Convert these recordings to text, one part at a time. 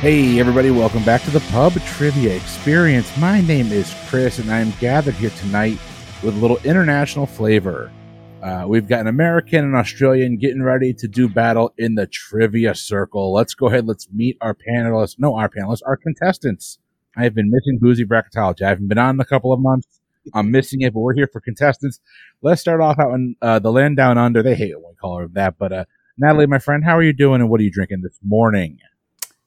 Hey, everybody, welcome back to the Pub Trivia Experience. My name is Chris, and I'm gathered here tonight with a little international flavor. Uh, we've got an American and Australian getting ready to do battle in the trivia circle. Let's go ahead. Let's meet our panelists. No, our panelists, our contestants. I have been missing boozy bracketology. I haven't been on in a couple of months. I'm missing it, but we're here for contestants. Let's start off out in uh, the land down under. They hate it when we call her that, but uh, Natalie, my friend, how are you doing, and what are you drinking this morning?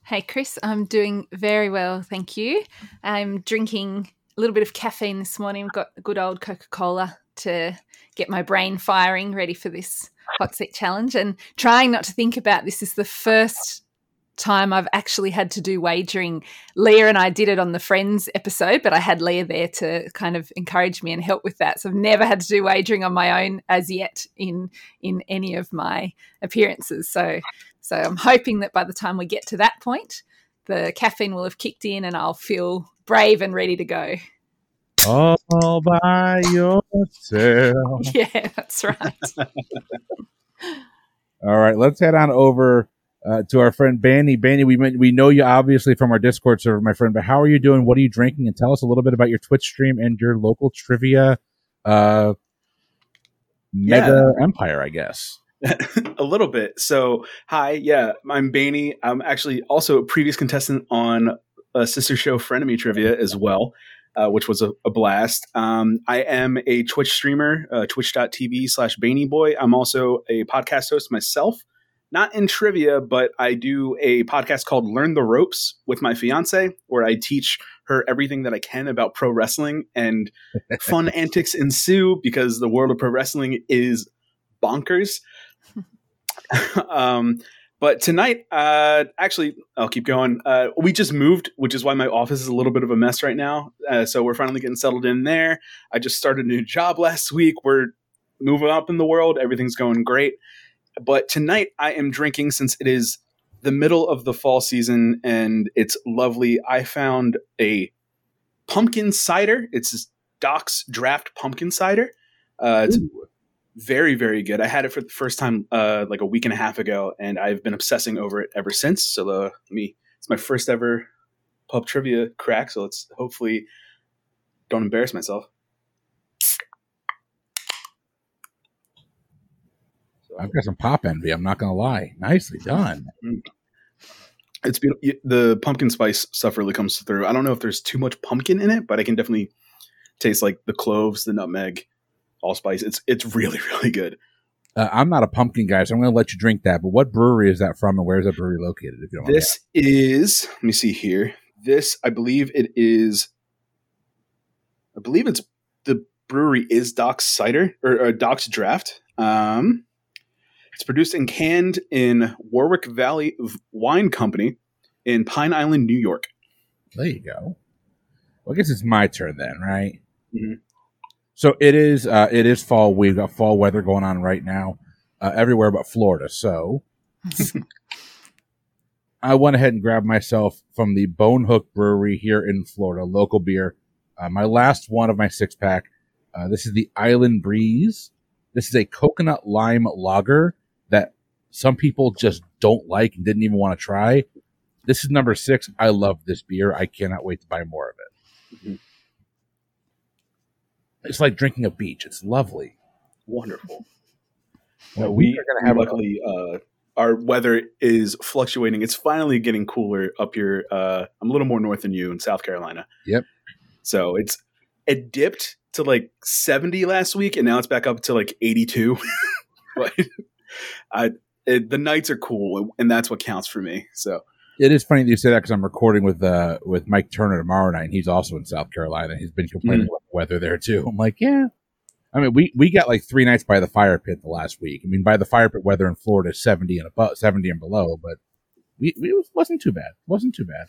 Hey, Chris, I'm doing very well, thank you. I'm drinking a little bit of caffeine this morning. I've got a good old Coca Cola to get my brain firing, ready for this hot seat challenge, and trying not to think about this is the first time I've actually had to do wagering. Leah and I did it on the Friends episode, but I had Leah there to kind of encourage me and help with that. So I've never had to do wagering on my own as yet in in any of my appearances. So so I'm hoping that by the time we get to that point, the caffeine will have kicked in and I'll feel brave and ready to go. All by yourself. Yeah, that's right. All right, let's head on over uh, to our friend Baney. Baney, we we know you obviously from our Discord server, my friend. But how are you doing? What are you drinking? And tell us a little bit about your Twitch stream and your local trivia uh, mega Yeah. empire, I guess. a little bit. So, hi, yeah, I'm Baney. I'm actually also a previous contestant on a sister show, Frenemy Trivia, as well, uh, which was a, a blast. Um, I am a Twitch streamer, uh, twitch.tv slash Baney Boy. I'm also a podcast host myself, not in trivia, but I do a podcast called Learn the Ropes with my fiance, where I teach her everything that I can about pro wrestling and fun antics ensue because the world of pro wrestling is bonkers. um, but tonight, uh, actually, I'll keep going. Uh, we just moved, which is why my office is a little bit of a mess right now. Uh, so we're finally getting settled in there. I just started a new job last week. We're moving up in the world. Everything's going great. But tonight, I am drinking since it is the middle of the fall season and it's lovely. I found a pumpkin cider. It's Doc's Draft Pumpkin Cider. Uh, it's very very good i had it for the first time uh like a week and a half ago and i've been obsessing over it ever since so uh, let me it's my first ever pub trivia crack so let's hopefully don't embarrass myself I've got some pop envy. I'm not going to lie. Nicely done. it's beautiful the pumpkin spice stuff really comes through i don't know if there's too much pumpkin in it but i can definitely taste like the cloves the nutmeg allspice it's it's really really good Uh, I'm not a pumpkin guy, so I'm going to let you drink that. But what brewery is that from, and where is that brewery located? If you don't This is let me see here. This I believe it is. I believe it's the brewery is Doc's cider or, or Doc's draft. Um, it's produced and canned in Warwick Valley Wine Company in Pine Island, New York. There you go. Well, I guess it's my turn then, right? Mhm. So it is. Uh, it is fall. We've got fall weather going on right now, uh, everywhere but Florida. So I went ahead and grabbed myself from the Bonehook Brewery here in Florida, local beer. Uh, my last one of my six pack. Uh, this is the Island Breeze. This is a coconut lime lager that some people just don't like and didn't even want to try. This is number six. I love this beer. I cannot wait to buy more of it. It's like drinking a beach. It's lovely. Wonderful. Well, Uh, we are gonna have luckily uh, our weather is fluctuating. It's finally getting cooler up here. Uh, I'm a little more north than you in South Carolina. Yep. So it's it dipped to like 70 last week, and now it's back up to like 82. but I, it, the nights are cool, and that's what counts for me. So It is funny that you say that because I'm recording with uh with Mike Turner tomorrow night. and He's also in South Carolina. He's been complaining about the weather there too. I'm like, yeah. I mean, we we got like three nights by the fire pit the last week. I mean, by the fire pit weather in Florida is 70 and above, 70 and below, but we, we it wasn't too bad. wasn't too bad.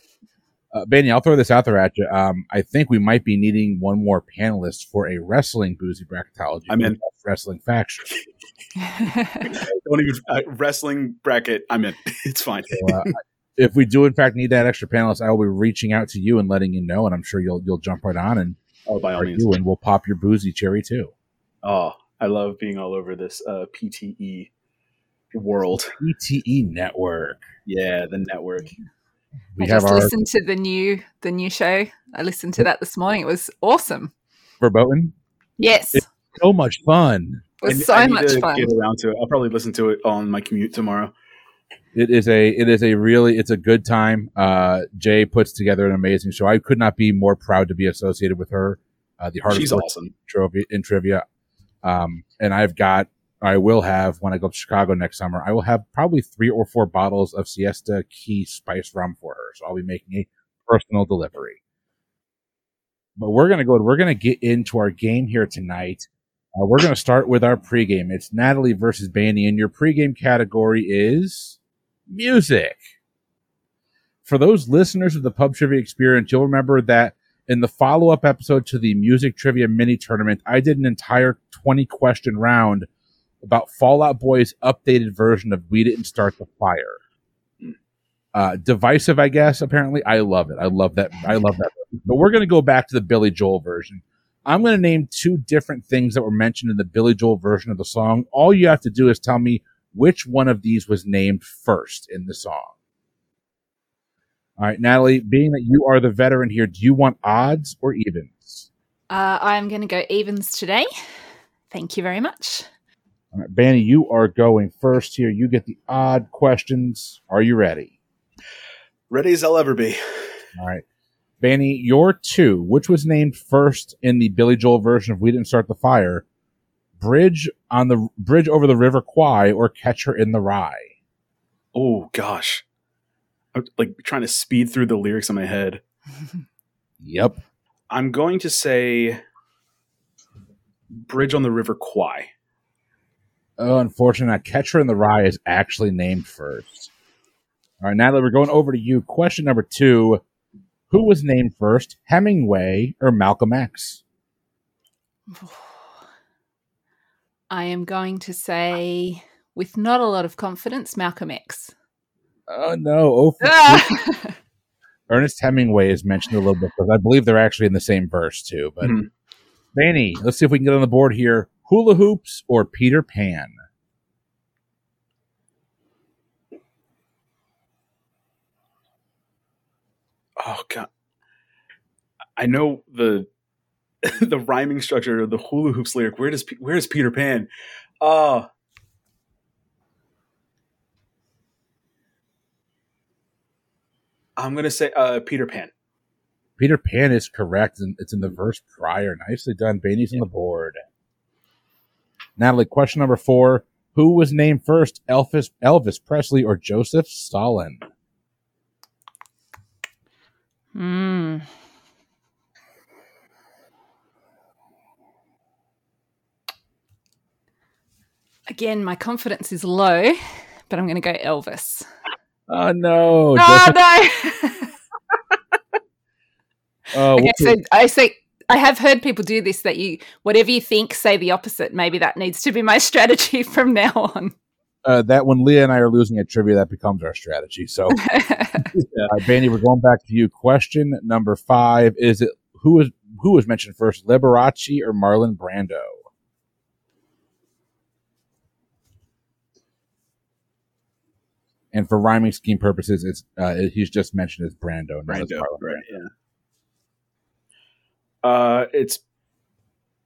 Uh, Benny, I'll throw this out there at you. Um, I think we might be needing one more panelist for a wrestling boozy bracketology. I'm in. wrestling faction. don't even uh, wrestling bracket. I'm in. It's fine. So, uh, if we do in fact need that extra panelist, I will be reaching out to you and letting you know, and I'm sure you'll you'll jump right on and Oh, by all means. argue, and we'll pop your boozy cherry too. Oh, I love being all over this uh, PTE world. ETE E Network. Yeah, the network. We I have just our listened to the new the new show. I listened to that this morning. It was awesome. verboten. Yes, it So much fun. was I- so I need much to fun. Get around to it. I'll probably listen to it on my commute tomorrow. It is a it is a really it's a good time. Uh, Jay puts together an amazing show. I could not be more proud to be associated with her. Uh, the hardest awesome. trivia in trivia. Um, and I've got I will have when I go to Chicago next summer. I will have probably three or four bottles of Siesta Key spice rum for her. So I'll be making a personal delivery. But we're gonna go. We're gonna get into our game here tonight. Uh, we're gonna start with our pregame. It's Natalie versus Baney, and your pregame category is music. For those listeners of the Pub Trivia Experience, you'll remember that in the follow up episode to the music trivia mini tournament, I did an entire 20 question round about Fall Out Boy's updated version of We Didn't Start the Fire. Uh, divisive, I guess. Apparently, I love it. I love that. I love that. But we're going to go back to the Billy Joel version. I'm going to name two different things that were mentioned in the Billy Joel version of the song. All you have to do is tell me which one of these was named first in the song. All right, Natalie, being that you are the veteran here, do you want odds or evens? Uh, I'm going to go evens today. Thank you very much. All right, Baney, you are going first here. You get the odd questions. Are you ready? Ready as I'll ever be. All right. Baney, your two, which was named first in the Billy Joel version of We Didn't Start the Fire, Bridge on the Bridge over the River Kwai or Catcher in the Rye? Oh gosh, I'm like trying to speed through the lyrics in my head. Yep. I'm going to say "Bridge on the River Kwai." Oh, unfortunately, Catcher in the Rye is actually named first. All right, Natalie, we're going over to you. Question number two Who was named first, Hemingway or Malcolm X? I am going to say, with not a lot of confidence, Malcolm X. Oh, no. Oh, for Ah! Ernest Hemingway is mentioned a little bit because I believe they're actually in the same verse, too. But, Mhm. Manny, let's see if we can get on the board here. Hula hoops or Peter Pan? Oh god, I know the the rhyming structure of the hula hoops lyric. Where does where is Peter Pan? Uh I'm gonna say uh, Peter Pan. Peter Pan is correct, and it's in the verse prior. Nicely done. Baney's on the board. Natalie, question number four. Who was named first, Elvis, Elvis Presley or Joseph Stalin? Hmm. Again, my confidence is low, but I'm going to go Elvis. Oh, no. Oh, no. oh, okay, so put- I say I have heard people do this that you whatever you think, say the opposite. Maybe that needs to be my strategy from now on. uh, that when Leah and I are losing at trivia, that becomes our strategy. So, right, Baney, we're going back to you. Question number five is it who was who was mentioned first, Liberace or Marlon Brando? And for rhyming scheme purposes, it's uh, he's just mentioned as Brando, as Brando, right? Brando. Yeah. Uh, it's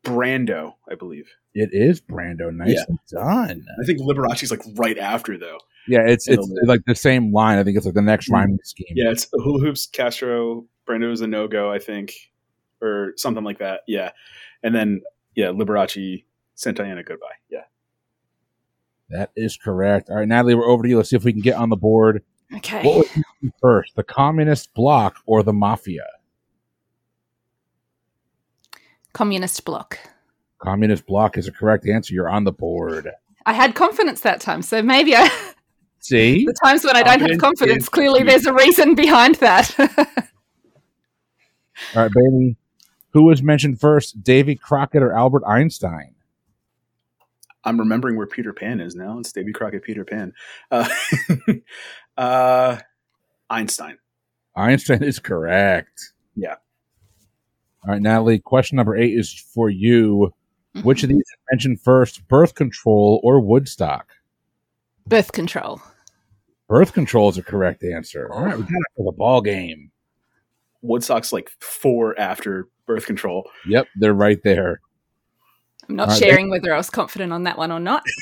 Brando, I believe. It is Brando. Nicely done. I think Liberace's like right after though. Yeah, it's it's like the same line. I think it's like the next Mm. rhyming scheme. Yeah, it's hula hoops, Castro, Brando is a no go, I think, or something like that. Yeah, and then yeah, Liberace, Santayana, goodbye. Yeah. That is correct. All right, Natalie, we're over to you. Let's see if we can get on the board. okay. What was mentioned first, the communist bloc or the mafia? Communist bloc. Communist bloc is a correct answer. You're on the board. I had confidence that time, so maybe I, See? the times when I don't have Confidence confidence, clearly there's a reason behind that. All right, baby. Who was mentioned first, Davy Crockett or Albert Einstein? I'm remembering where Peter Pan is now. It's Davy Crockett, Peter Pan. Uh, uh, Einstein. Einstein is correct. Yeah. All right, Natalie, question number eight is for you. Which of these mentioned first, birth control or Woodstock? birth control? Birth control is a correct answer. All right, we got it for the ball game. Woodstock's like four after birth control. Yep, they're right there. I'm not All right, sharing whether I was confident on that one or not.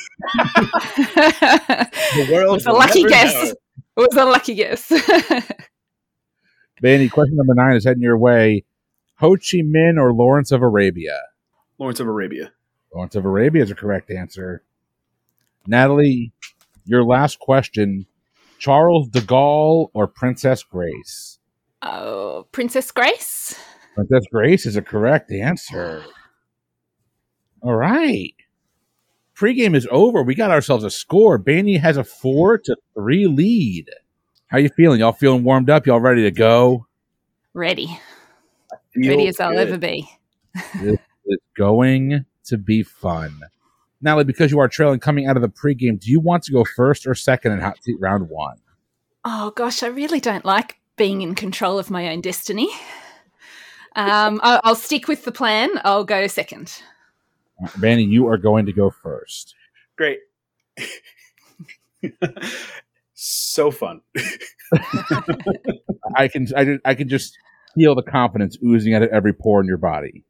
The it world was a lucky guess. know. It was a lucky guess. Vanny, question number nine is heading your way. Ho Chi Minh or Lawrence of Arabia? Lawrence of Arabia. Lawrence of Arabia is a correct answer. Natalie, your last question Charles de Gaulle or Princess Grace? oh, Princess Grace. Princess Grace is a correct answer. All right. Pregame is over. We got ourselves a score. Baney has a four to three lead. How you feeling? Y'all feeling warmed up? Y'all ready to go? Ready. Ready as I'll ever be. It's going to be fun. Natalie, because you are trailing coming out of the pregame, do you want to go first or second in hot seat round one? Oh gosh, I really don't like being in control of my own destiny. Um, I'll stick with the plan. I'll go second. Baney, you are going to go first. Great. so fun. I can I, I can just feel the confidence oozing out of every pore in your body.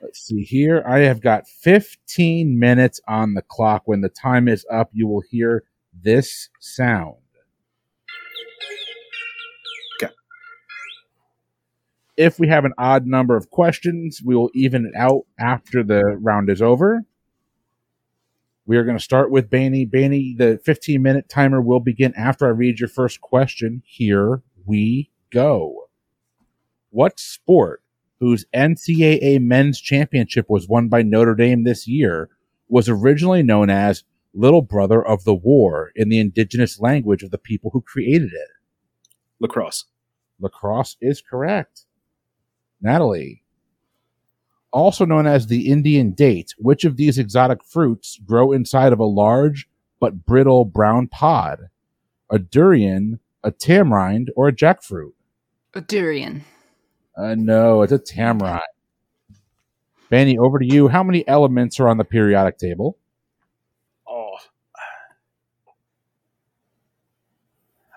Let's see here. I have got 15 minutes on the clock. When the time is up, you will hear this sound. If we have an odd number of questions, we will even it out after the round is over. We are going to start with Baney. Baney, the 15 minute timer will begin after I read your first question. Here we go. What sport, whose NCAA men's championship was won by Notre Dame this year, was originally known as Little Brother of the War in the indigenous language of the people who created it? Lacrosse. Lacrosse is correct. Natalie. Also known as the Indian date, which of these exotic fruits grow inside of a large but brittle brown pod? A durian, a tamarind, or a jackfruit? A durian. Uh, no, it's a tamarind. Benny, over to you. How many elements are on the periodic table? Oh.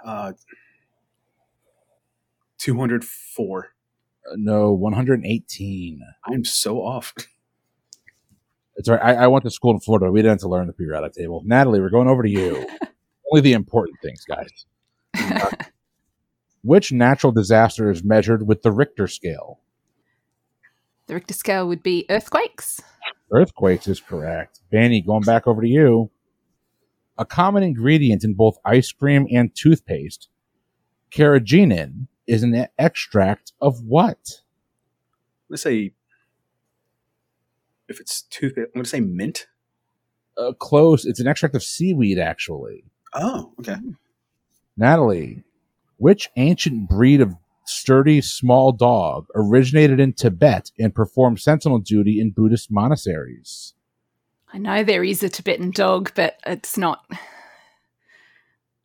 Uh, 204. Uh, no, 118. I'm so off. It's all right. I, I went to school in Florida. We didn't have to learn the periodic table. Natalie, we're going over to you. Only the important things, guys. Uh, which natural disaster is measured with the Richter scale? The Richter scale would be earthquakes. Earthquakes is correct. Baney, going back over to you. A common ingredient in both ice cream and toothpaste, carrageenan, is an extract of what? Let's say, if it's toothpaste, I'm going to say mint. Uh, close. It's an extract of seaweed, actually. Oh, okay. Natalie, which ancient breed of sturdy small dog originated in Tibet and performed sentinel duty in Buddhist monasteries? I know there is a Tibetan dog, but it's not.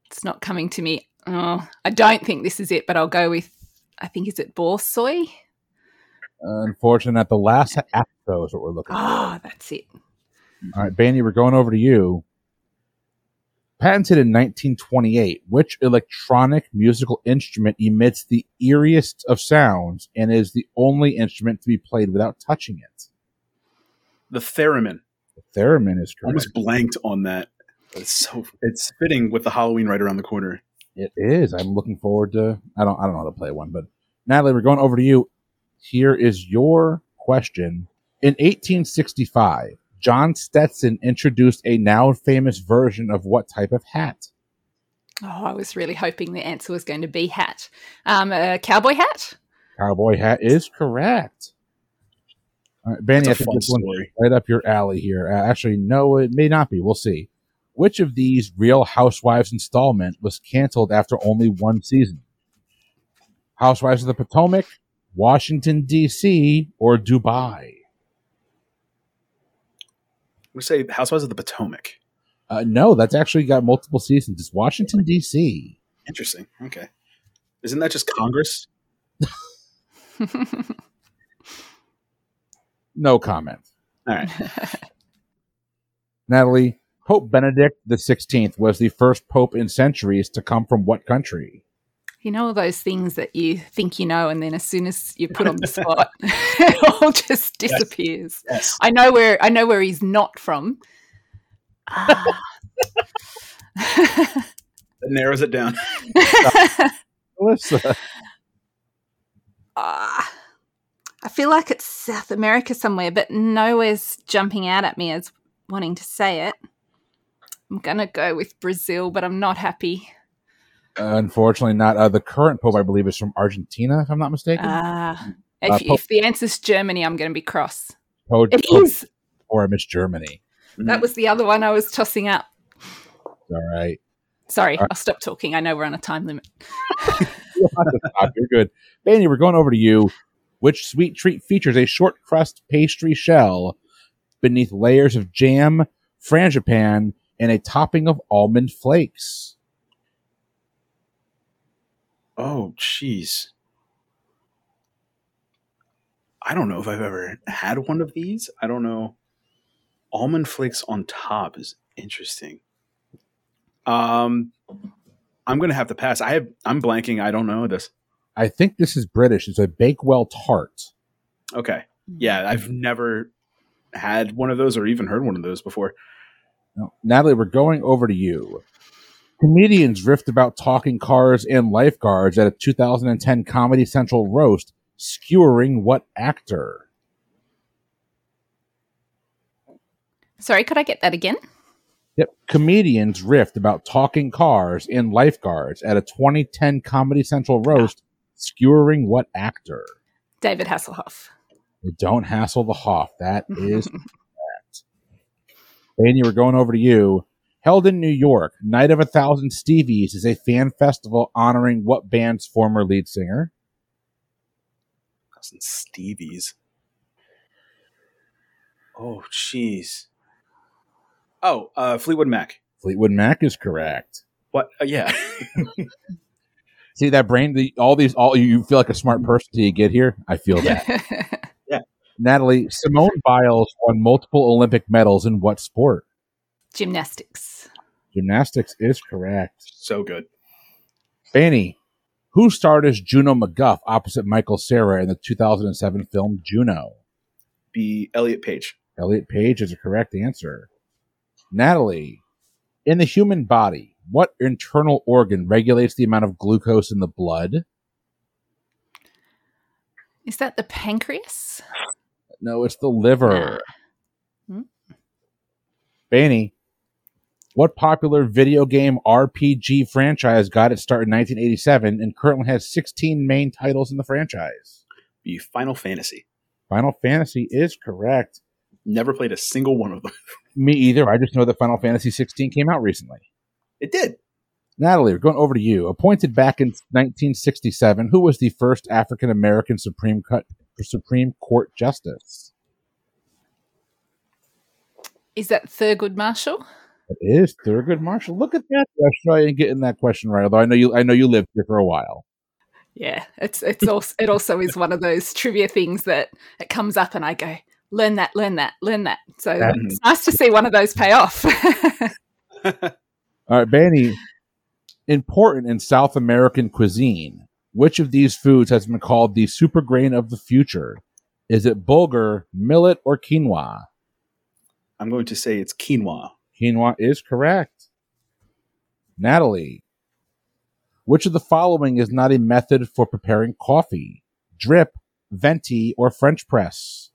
It's not coming to me. Oh, I don't think this is it, but I'll go with. I think is it Borzoi? Unfortunate, not the Lhasa Apso is what we're looking for. Oh, that's it. All right, Baney, we're going over to you. Patented in 1928, which electronic musical instrument emits the eeriest of sounds and is the only instrument to be played without touching it? The theremin. The theremin is correct. I correct. almost blanked on that. It's so it's fitting with the Halloween right around the corner. It is. I'm looking forward to. I don't. I don't know how to play one, but Natalie, we're going over to you. Here is your question. In 1865, John Stetson introduced a now famous version of what type of hat? Oh, I was really hoping the answer was going to be hat. Um, a cowboy hat. Cowboy hat is correct. All right, Benny, I think this one's right up your alley here. Uh, actually, no, it may not be. We'll see. Which of these Real Housewives installment was canceled after only one season? Housewives of the Potomac, Washington D.C., or Dubai? We say Housewives of the Potomac. Uh, no, that's actually got multiple seasons. It's Washington D.C. Interesting. Okay. Isn't that just Congress? No comment. All right. Natalie, Pope Benedict the Sixteenth was the first pope in centuries to come from what country? You know all those things that you think you know, and then as soon as you're put on the spot, it all just disappears. Yes. I know where I know where he's not from. Ah. That narrows it down. Melissa. Ah. I feel like it's South America somewhere, but nowhere's jumping out at me as wanting to say it. I'm gonna go with Brazil, but I'm not happy. Unfortunately, not. Uh, the current pope, I believe, is from Argentina, if I'm not mistaken. Ah, Uh, if, if the answer's Germany, I'm going to be cross. Pope, It Pope- is. Or I miss Germany. That was the other one I was tossing up. All right. Sorry, All right. I'll stop talking. I know we're on a time limit. You don't have to stop. You're good. Baney, we're going over to you. Which sweet treat features a short crust pastry shell beneath layers of jam, frangipane, and a topping of almond flakes? Oh, jeez. I don't know if I've ever had one of these. I don't know. Almond flakes on top is interesting. Um, I'm gonna have to pass. I have. I'm blanking. I don't know this. I think this is British. It's a Bakewell tart. Okay. Yeah, I've never had one of those or even heard one of those before. No. Natalie, we're going over to you. Comedians riffed about talking cars and lifeguards at a 2010 Comedy Central roast, skewering what actor? Sorry, could I get that again? Yep. Comedians riffed about talking cars and lifeguards at a 2010 Comedy Central roast, skewering what actor? David Hasselhoff. Don't hassle the Hoff. That is. Baney, we're going over to you. Held in New York, Night of a Thousand Stevies is a fan festival honoring what band's former lead singer? Some Stevies. Oh, jeez. Oh, uh, Fleetwood Mac. Fleetwood Mac is correct. What? Uh, yeah. See that brain? The, all these, all you feel like a smart person till you get here. I feel that. Natalie, Simone Biles won multiple Olympic medals in what sport? Gymnastics. Gymnastics is correct. so good. Fanny, who starred as Juno MacGuff opposite Michael Cera in the 2007 film Juno? Be Elliot Page. Elliot Page is a correct answer. Natalie, in the human body, what internal organ regulates the amount of glucose in the blood? Is that the pancreas? No, it's the liver. Hmm. Fanny, what popular video game RPG franchise got its start in 1987 and currently has 16 main titles in the franchise? Be Final Fantasy. Final Fantasy is correct. Never played a single one of them. Me either. I just know that Final Fantasy 16 came out recently. It did. Natalie, we're going over to you. Appointed back in 1967, who was the first African American Supreme, Cut, Supreme Court Justice? Is that Thurgood Marshall? It is Thurgood Marshall. Look at that, Australian getting that question right. Although I know you, I know you lived here for a while. Yeah, it's it's also it also is one of those trivia things that it comes up and I go learn that, learn that, learn that. So That- it's nice to see one of those pay off. All right, Baney. Important in South American cuisine. Which of these foods has been called the super grain of the future? Is it bulgur, millet, or quinoa? I'm going to say it's quinoa. Quinoa is correct. Natalie, which of the following is not a method for preparing coffee? Drip, venti, or French press?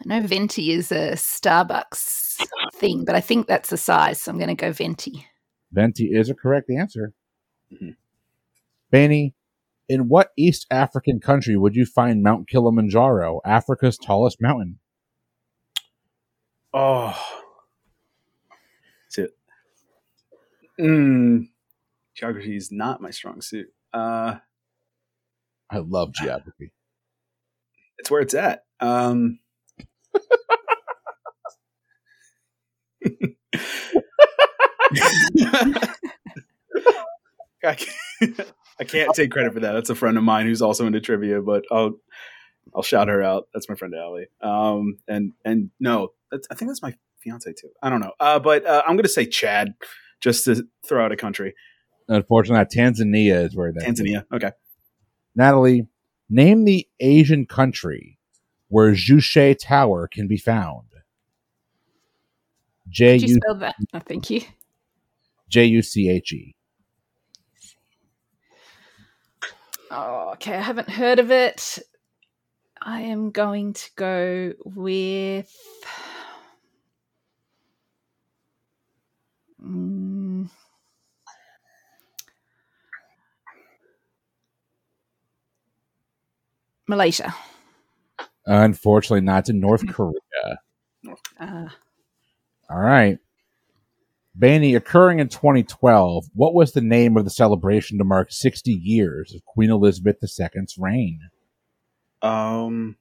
I know venti is a Starbucks thing, but I think that's the size, so I'm going to go venti. Venti is a correct answer. Mhm. Baney, in what East African country would you find Mount Kilimanjaro, Africa's tallest mountain? Oh. It. Mm, geography is not my strong suit. Uh, I love geography. it's where it's at. Um, I can't, I can't take credit for that. That's a friend of mine who's also into trivia, but I'll I'll shout her out. That's my friend Allie. Um, and and no, that's, I think that's my fiance too. I don't know, uh, but uh, I'm going to say Chad just to throw out a country. Unfortunately, Tanzania is where that. Tanzania. Okay. Natalie, name the Asian country where Juche Tower can be found. J Could you spell that? Oh, thank you. J U C H E. Oh, okay. I haven't heard of it. I am going to go with. Mm. Malaysia. Unfortunately, not to North Korea. Uh, All right. Baney, occurring in 2012, what was the name of the celebration to mark 60 years of Queen Elizabeth II's reign? Um,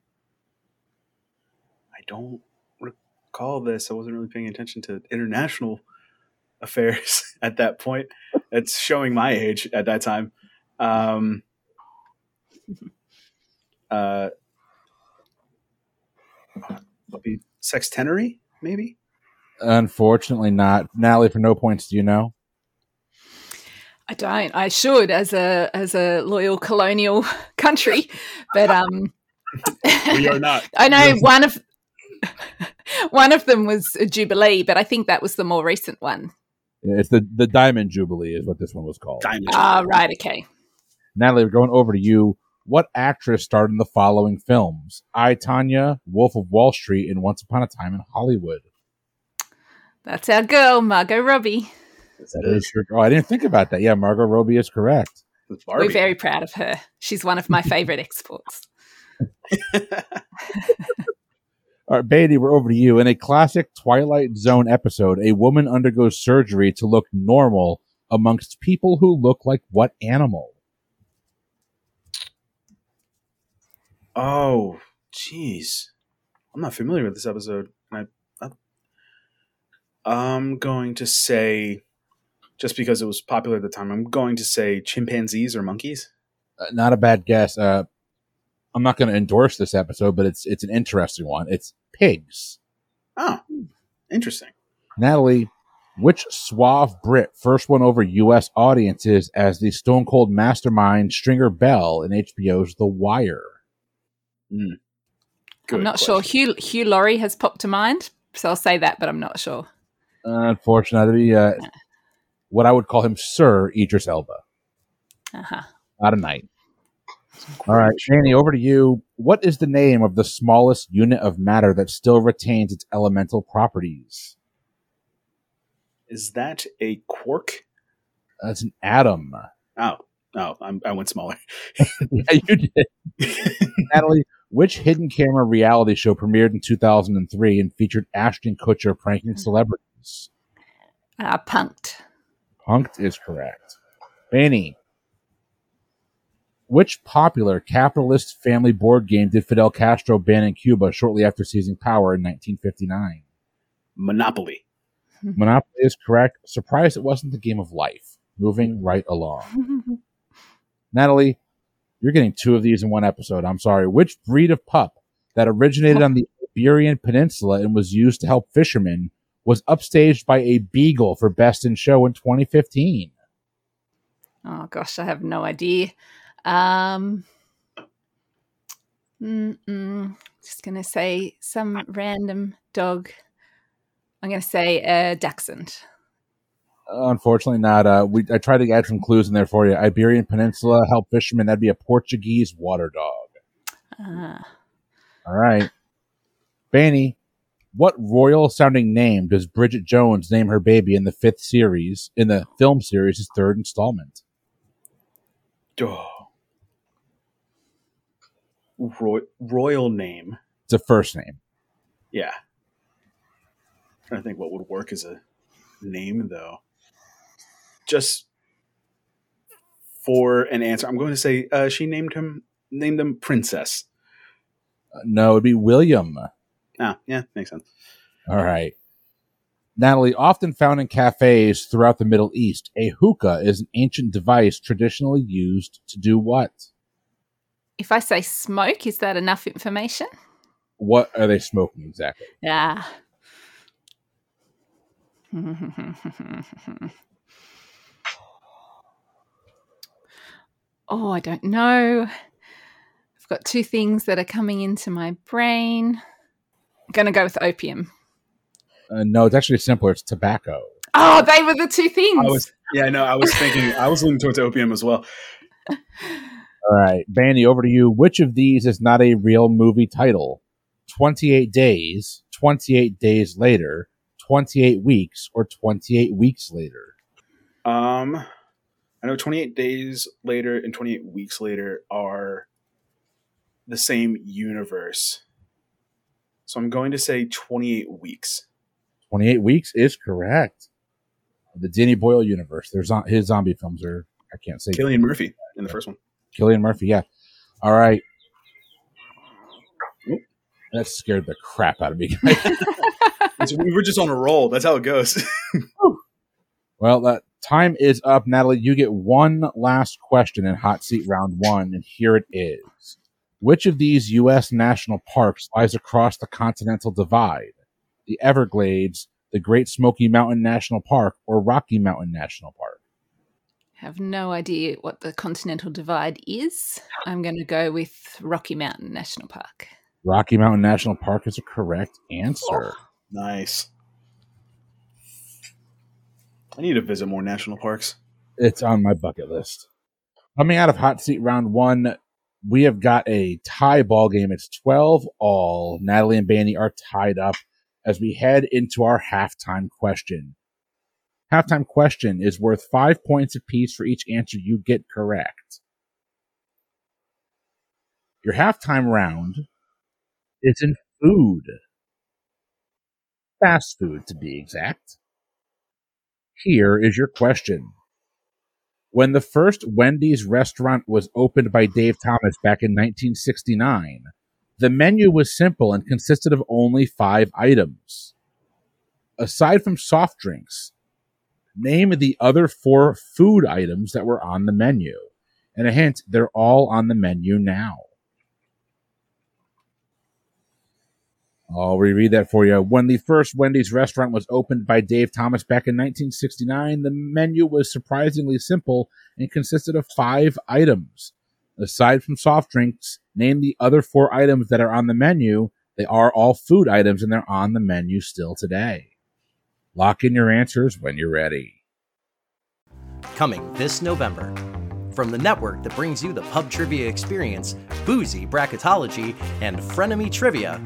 I don't recall this. I wasn't really paying attention to international affairs at that point. It's showing my age at that time. Um, uh, sextenary, maybe. Unfortunately, not. Natalie, for no points, do you know? I don't. I should as a as a loyal colonial country, but um, We are not. I know one of one of them was a jubilee, but I think that was the more recent one. It's the, the Diamond Jubilee, is what this one was called. Diamond. Ah, right. Okay. Natalie, we're going over to you. What actress starred in the following films? I, Tanya, Wolf of Wall Street, and Once Upon a Time in Hollywood. That's our girl, Margot Robbie. That That is your- Oh, I didn't think about that. Yeah, Margot Robbie is correct. We're very proud of her. She's one of my favorite exports. All right, Beatty, we're over to you. In a classic Twilight Zone episode, a woman undergoes surgery to look normal amongst people who look like what animal? oh, jeez. I'm not familiar with this episode. I, I, I'm going to say, just because it was popular at the time, I'm going to say chimpanzees or monkeys. Uh, not a bad guess. Uh, I'm not going to endorse this episode, but it's it's an interesting one. It's pigs. Oh, interesting. Natalie, which suave Brit first won over U.S. audiences as the Stone Cold Mastermind Stringer Bell in HBO's The Wire? Good I'm not sure. Hugh Hugh Laurie has popped to mind, so I'll say that, but I'm not sure. Unfortunately, uh, what I would call him Sir Idris Elba. Uh-huh. Not a knight. All right, Shani, over to you. What is the name of the smallest unit of matter that still retains its elemental properties? Is that a quark? That's an atom. Oh, oh, I'm, I went smaller. yeah, you did. Natalie, which hidden camera reality show premiered in 2003 and featured Ashton Kutcher pranking celebrities? Uh, Punk'd. Punk'd is correct. Benny, which popular capitalist family board game did Fidel Castro ban in Cuba shortly after seizing power in 1959? Monopoly. Monopoly is correct. Surprised it wasn't the game of life. Moving right along. Natalie, you're getting two of these in one episode. I'm sorry. Which breed of pup that originated on the Iberian Peninsula and was used to help fishermen was upstaged by a beagle for Best in Show in 2015? oh gosh, I have no idea. Um, mm-mm. just gonna say some random dog. I'm gonna say uh, Dachshund. Unfortunately, not. Uh, we I tried to add some clues in there for you. Iberian Peninsula, help fishermen. That'd be a Portuguese water dog. Ah. All right, Baney. What royal sounding name does Bridget Jones name her baby in the fifth series in the film series' third installment? Oh. Roy, royal name. It's a first name. Yeah. trying to think what would work as a name though. Just for an answer, I'm going to say uh, she named him named him Princess. Uh, no, it'd be William. Ah, yeah, makes sense. All right. Natalie, often found in cafes throughout the Middle East, a hookah is an ancient device traditionally used to do what? If I say smoke, is that enough information? What are they smoking exactly? Yeah. oh, I don't know. I've got two things that are coming into my brain. I'm going to go with opium. Uh, no, it's actually simpler. It's tobacco. Oh, they were the two things. I was, yeah, no, I was thinking, I was leaning towards opium as well. All right, Baney, over to you. Which of these is not a real movie title? 28 Days, 28 Days Later, 28 Weeks, or 28 Weeks Later? Um, I know 28 Days Later and 28 Weeks Later are the same universe. So I'm going to say 28 weeks. 28 Weeks is correct. The Danny Boyle universe. There's his zombie films are I can't say Cillian Murphy in the first one. Cillian Murphy, yeah. All right. That scared the crap out of me. we were just on a roll. That's how it goes. well, that time is up, Natalie. You get one last question in hot seat round one, and here it is. Which of these U.S. national parks lies across the Continental Divide? The Everglades, the Great Smoky Mountain National Park, or Rocky Mountain National Park? have no idea what the Continental Divide is. I'm going to go with Rocky Mountain National Park. Rocky Mountain National Park is a correct answer. Oh, nice. I need to visit more national parks. It's on my bucket list. Coming out of hot seat round one, we have got a tie ball game. It's 12 all. Natalie and Baney are tied up as we head into our halftime question halftime question is worth five points apiece for each answer you get correct. Your halftime round is in food. Fast food, to be exact. Here is your question. When the first Wendy's restaurant was opened by Dave Thomas back in 1969, the menu was simple and consisted of only five items. Aside from soft drinks, Name the other four food items that were on the menu. And a hint, they're all on the menu now. I'll reread that for you. When the first Wendy's restaurant was opened by Dave Thomas back in 1969, the menu was surprisingly simple and consisted of five items. Aside from soft drinks, name the other four items that are on the menu. They are all food items and they're on the menu still today. Lock in your answers when you're ready. Coming this November. From the network that brings you the pub trivia experience, boozy bracketology, and frenemy trivia,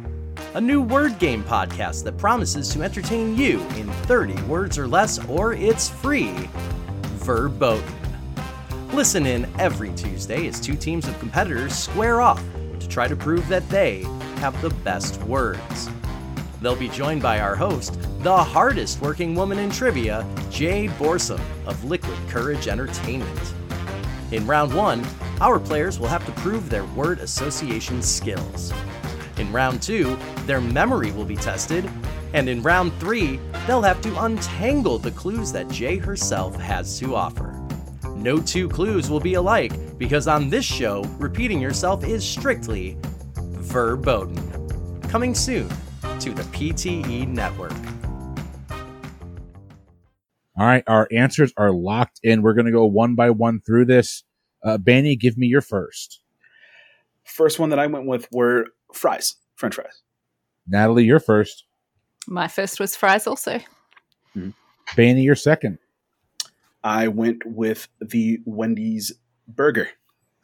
a new word game podcast that promises to entertain you in 30 words or less, or it's free. Verboten. Listen in every Tuesday as two teams of competitors square off to try to prove that they have the best words. They'll be joined by our host, the hardest working woman in trivia, Jay Borsum of Liquid Kourage Entertainment. In round one, our players will have to prove their word association skills. In round two, their memory will be tested. And in round three, they'll have to untangle the clues that Jay herself has to offer. No two clues will be alike because on this show, repeating yourself is strictly verboten. Coming soon to the PTE network. All right, our answers are locked in. We're going to go one by one through this. Uh, Baney, give me your first. First one that I went with were fries, French fries. Natalie, your first. My first was fries, also. Mm-hmm. Baney, your second. I went with the Wendy's burger.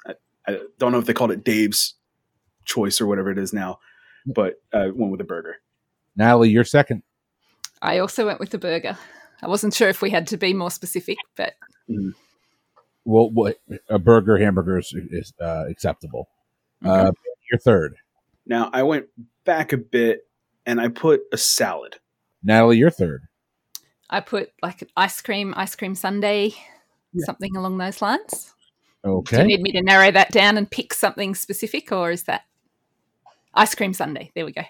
I, I, don't know if they called it Dave's choice or whatever it is now, but I went with a burger. Natalie, your second. I also went with the burger. I wasn't sure if we had to be more specific, but mm-hmm. well, what a burger hamburger is, is uh, acceptable. Okay. Uh, your third. Now I went back a bit and I put a salad. Natalie, your third. I put like an ice cream, ice cream sundae, yeah. something along those lines. Okay. Do you need me to narrow that down and pick something specific, or is that ice cream sundae? There we go.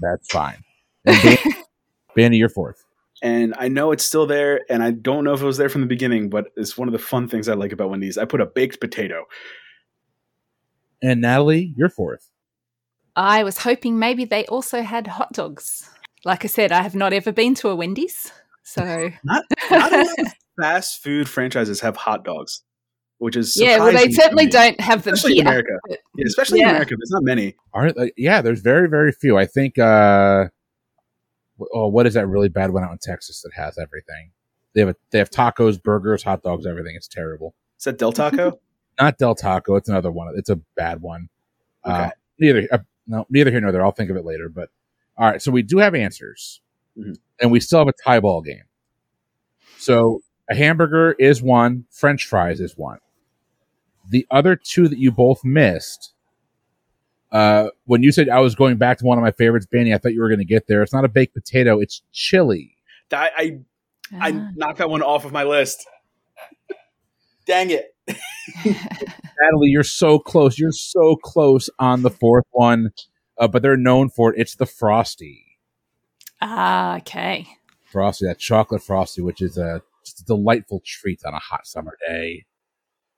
That's fine. And Baney, your fourth and I know it's still there, and I don't know if it was there from the beginning, but it's one of the fun things I like about Wendy's. I put a baked potato. And Natalie, you're fourth. I was hoping maybe they also had hot dogs. Like I said, I have not ever been to a Wendy's, So Not, not a lot of fast food franchises have hot dogs, which is yeah, well, they certainly don't have them especially here. in America. but- Yeah, especially Yeah. in America, there's not many. Are like, yeah, there's very very few. I think. uh Oh, what is that really bad one out in Texas that has everything? They have a, they have tacos, burgers, hot dogs, everything. It's terrible. Is that Del Taco? Not Del Taco. It's another one. It's a bad one. Uh, Okay. neither uh, no neither here nor there. I'll think of it later. But all right, so we do have answers, Mhm. and we still have a tie ball game. So a hamburger is one, French fries is one. The other two that you both missed. Uh, when you said I was going back to one of my favorites, Baney, I thought you were going to get there. It's not a baked potato; it's chili. I, I I Ah. knocked that one off of my list. Dang it! Natalie, you're so close. You're so close on the fourth one, uh, but they're known for it. It's the frosty. ah, okay. frosty, that chocolate frosty, which is a, just a delightful treat on a hot summer day.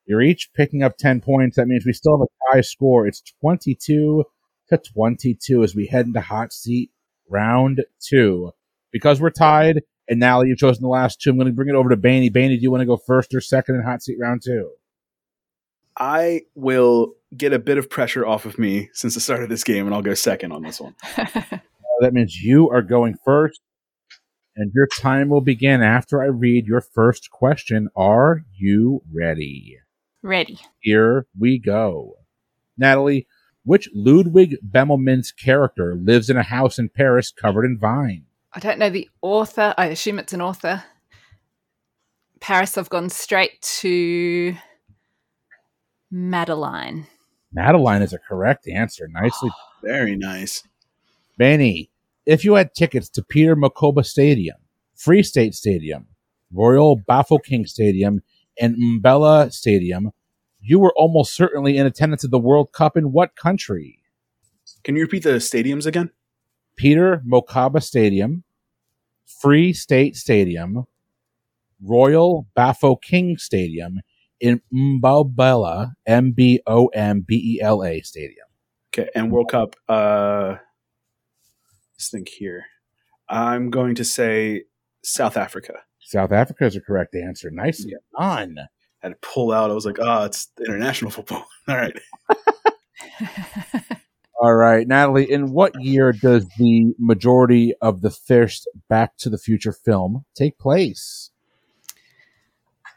You're each picking up 10 points. That means we still have a tie score. It's 22 to 22 as we head into hot seat round two. Because we're tied, and now you've chosen the last two, I'm going to bring it over to Baney. Baney, do you want to go first or second in hot seat round two? I will get a bit of pressure off of me since the start of this game, and I'll go second on this one. Uh, that means you are going first, and your time will begin after I read your first question. Are you ready? Ready. Here we go. Natalie, which Ludwig Bemelmans character lives in a house in Paris covered in vine? I don't know the author. I assume it's an author. Paris, I've gone straight to Madeline. Madeline is a correct answer. Nicely. Ah, very nice. Baney, if you had tickets to Peter Mokaba Stadium, Free State Stadium, Royal Bafokeng Stadium, and Mbella Stadium, you were almost certainly in attendance at the World Cup in what country? Can you repeat the stadiums again? Peter Mokaba Stadium, Free State Stadium, Royal Bafokeng Stadium, in Mbombela, M B O M B E L A Stadium. Okay, and World Cup. Uh, let's think here. I'm going to say South Africa. South Africa is a correct answer. nice Nicely done. had to pull out. I was like, oh, it's international football. All right. All right, Natalie, in what year does the majority of the first Back to the Future film take place?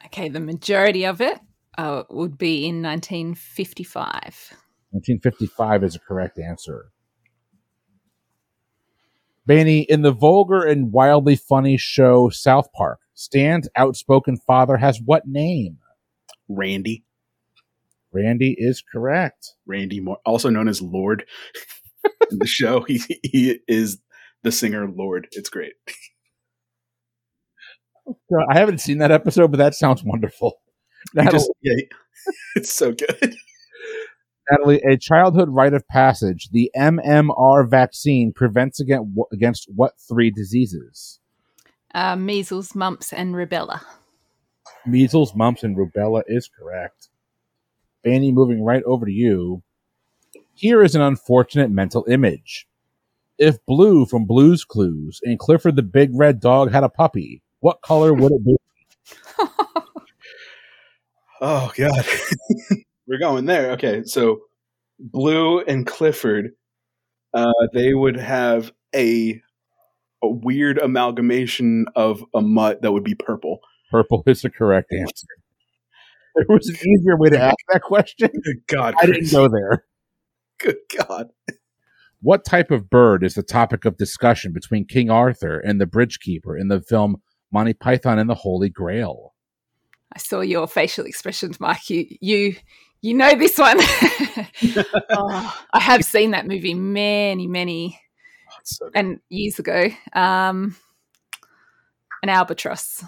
okay, the majority of it uh, would be in 1955. 1955 is a correct answer. Baney, in the vulgar and wildly funny show South Park, Stan's outspoken father has what name? Randy. Randy is correct. Randy Moore, also known as Lorde in the show. He, he is the singer Lorde. It's great. I haven't seen that episode, but that sounds wonderful. Natalie, just, yeah, it's so good. Natalie, a childhood rite of passage, the MMR vaccine prevents against, against what three diseases? Uh, measles, mumps, and rubella. Measles, mumps, and rubella is correct. Baney, moving right over to you. Here is an unfortunate mental image. If Blue from Blue's Clues and Clifford the Big Red Dog had a puppy, what color would it be? Oh God, we're going there. Okay, so Blue and Clifford, uh, they would have a a weird amalgamation of a mutt that would be purple. Purple is the correct answer. There was an easier way to ask that question. Good God, I didn't go there. Good God. What type of bird is the topic of discussion between King Arthur and the Bridge Keeper in the film Monty Python and the Holy Grail? I saw your facial expressions, Mike. You, you, you know this one. oh, I have seen that movie many, many Oh, so and years ago. Um, an albatross.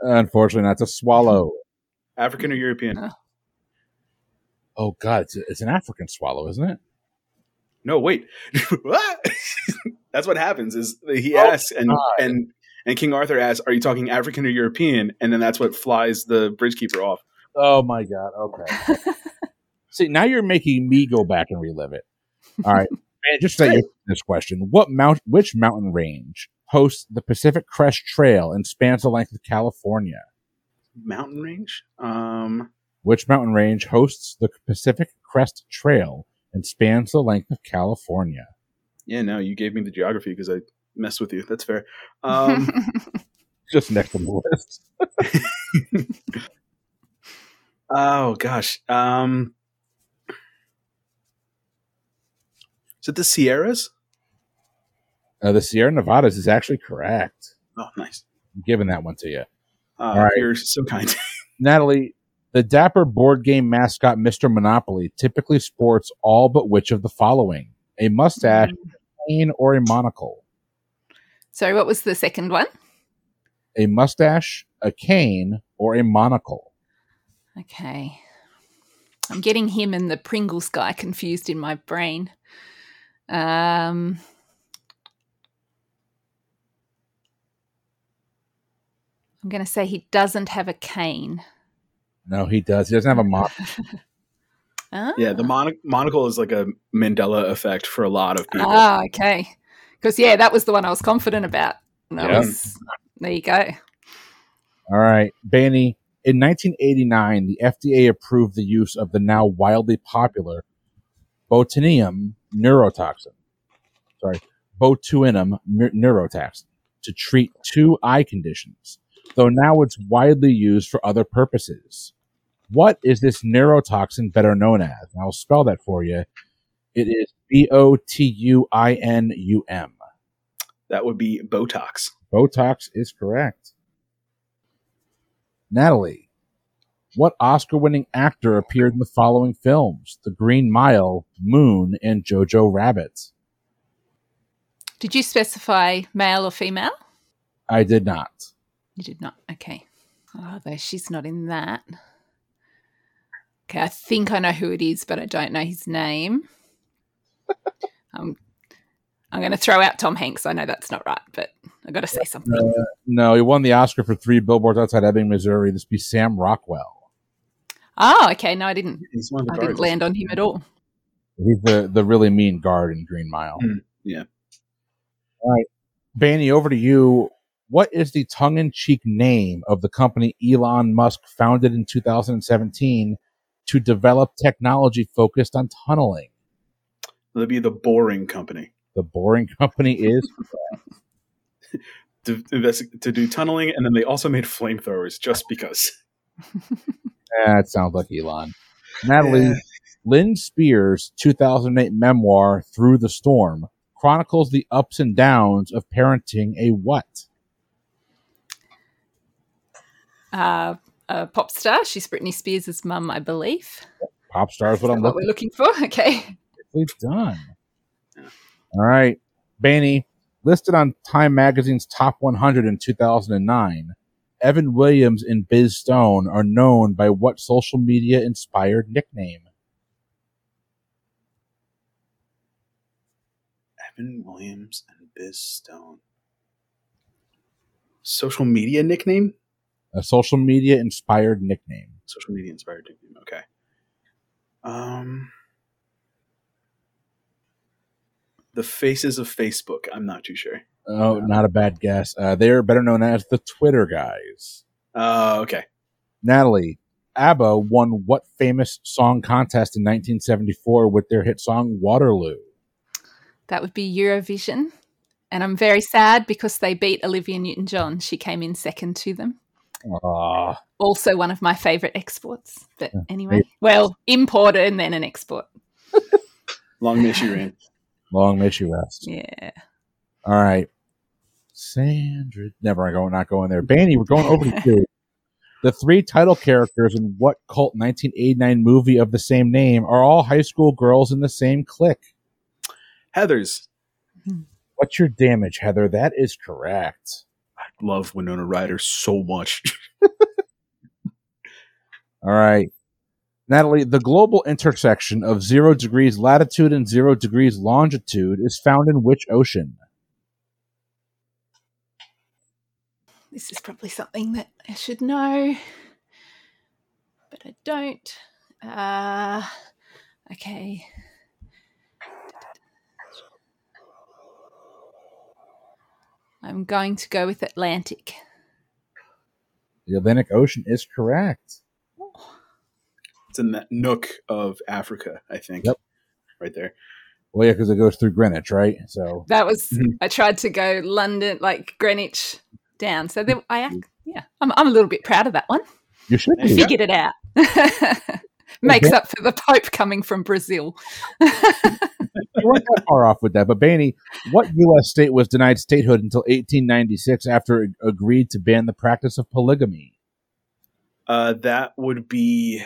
Unfortunately, that's a swallow. African or European? Uh. Oh God, it's, it's an African swallow, isn't it? No, wait. What? That's what happens. Is he Oh, asks and God. and and King Arthur asks, "Are you talking African or European?" And then that's what flies the bridge keeper off. Oh my God. Okay. See, now you're making me go back and relive it. All right, man. Just say this question: What mount? Which mountain range hosts the Pacific Crest Trail and spans the length of California? Mountain range. Um, Which mountain range hosts the Pacific Crest Trail and spans the length of California? yeah, no, you gave me the geography because I messed with you. That's fair. Um, Just next on the list. oh gosh. Um, is it the Sierras? Uh, the Sierra Nevadas is actually correct. Oh, nice. I'm giving that one to you. Uh, right. You're so kind. Natalie, the dapper board game mascot Mr. Monopoly typically sports all but which of the following? A mustache, a cane, or a monocle? Sorry, what was the second one? A mustache, a cane, or a monocle? Okay. I'm getting him and the Pringles guy confused in my brain. Um, I'm going to say he doesn't have a cane. No, he does. He doesn't have a mop. Ah, yeah, the mono- monocle is like a Mandela effect for a lot of people. Ah, okay. Because yeah, that was the one I was confident about. That Yeah. was, there you go. All right, Baney. In 1989, the FDA approved the use of the now wildly popular botulinum neurotoxin. Sorry, botulinum neu- neurotoxin to treat two eye conditions, though now it's widely used for other purposes. What is this neurotoxin better known as? And I'll spell that for you. It is B O T U I N U M. That would be Botox. Botox is correct. Natalie, what Oscar winning actor appeared in the following films? The Green Mile, Moon, and Jojo Rabbit. Did you specify male or female? I did not. You did not. Okay. Oh, she's not in that. Okay, I think I know who it is, but I don't know his name. um, I'm going to throw out Tom Hanks. I know that's not right, but I got to say something. No, he won the Oscar for three billboards outside Ebbing, Missouri. This be Sam Rockwell. Oh, okay. No, I didn't. He's one of the I didn't land on him at all. He's the, the really mean guard in Green Mile. Hmm, yeah. All right. Baney, over to you. What is the tongue in cheek name of the company Elon Musk founded in 2017 to develop technology focused on tunneling? That'd be the Boring Company The boring company is to to do tunneling, and then they also made flamethrowers just because. that sounds like Elon. Natalie. Lynne Spears' 2008 memoir Through the Storm chronicles the ups and downs of parenting a what? Uh, a pop star. She's Britney Spears' mum, I believe. Pop star is what Is I'm what looking we're looking for? Okay. We've done. All right. Baney, listed on Time Magazine's top 100 in 2009, Evan Williams and Biz Stone are known by what social media inspired nickname? Evan Williams and Biz Stone. Social media nickname? A social media inspired nickname. Social media inspired nickname. Okay. Um, the faces of Facebook. I'm not too sure. Oh, not a bad guess. Uh, they're better known as the Twitter guys. Uh, okay. Natalie, ABBA won what famous song contest in 1974 with their hit song Waterloo? That would be Eurovision. And I'm very sad because they beat Olivia Newton John. She came in second to them. Ah, Also, one of my favorite exports. But anyway, well, import and then an export. Long may she reign. long may she rest. Yeah. All right. Sandra. Never going, not going there. Baney, we're going over to you. The three title characters in what cult 1989 movie of the same name are all high school girls in the same clique. Heather's. What's your damage, Heather? That is correct. I love Winona Ryder so much. All right. Natalie, the global intersection of zero degrees latitude and zero degrees longitude is found in which ocean? This is probably something that I should know, but I don't. Uh, okay. I'm going to go with Atlantic. The Atlantic Ocean is correct. It's in that nook of Africa, I think. Yep. Right there. Well, yeah, because it goes through Greenwich, right? So That was Mhm. I tried to go London, like Greenwich down. So there, I ac- yeah, I'm I'm a little bit proud of that one. you should There be. you go. Figured it out. Makes up for the Pope coming from Brazil. you weren't that far off with that. But Baney, what U.S. state was denied statehood until 1896 after it agreed to ban the practice of polygamy? Uh, that would be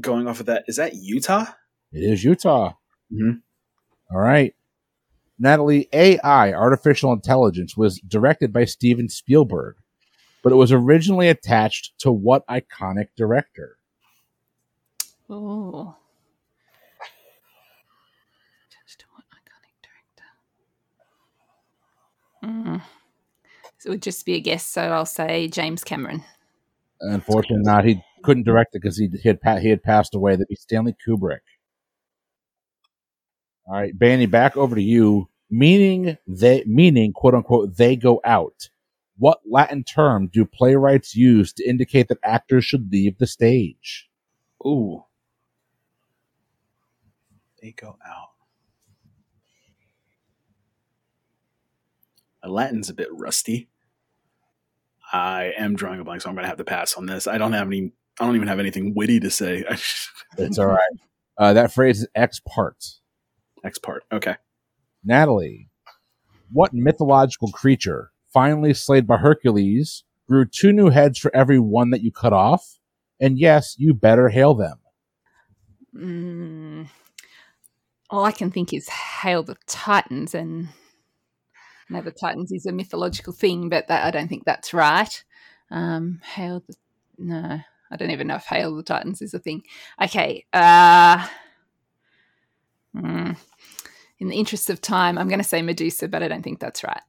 going off of that. Is that Utah? It is Utah. Mhm. All right. Natalie, AI, artificial intelligence, was directed by Steven Spielberg, but it was originally attached to what iconic director? Oh. Attached to what iconic director? Mm. So it would just be a guess. So I'll say James Cameron. Unfortunately, not. He couldn't direct it because he, he had pa- he had passed away. That'd be Stanley Kubrick. All right, Baney, back over to you. Meaning they meaning quote unquote they go out. What Latin term do playwrights use to indicate that actors should leave the stage? Ooh. They go out. My Latin's a bit rusty. I am drawing a blank, so I'm going to have to pass on this. I don't have any. I don't even have anything witty to say. It's all right. Uh, that phrase is ex parte. Next part. Okay. Natalie, what mythological creature, finally slayed by Hercules, grew two new heads for every one that you cut off? And yes, you better hail them. Mm. All I can think is Hail the Titans, and I know the Titans is a mythological thing, but that, I don't think that's right. Um, Hail the no, I don't even know if Hail the Titans is a thing. Okay, uh, mm, in the interest of time, I'm going to say Medusa, but I don't think that's right.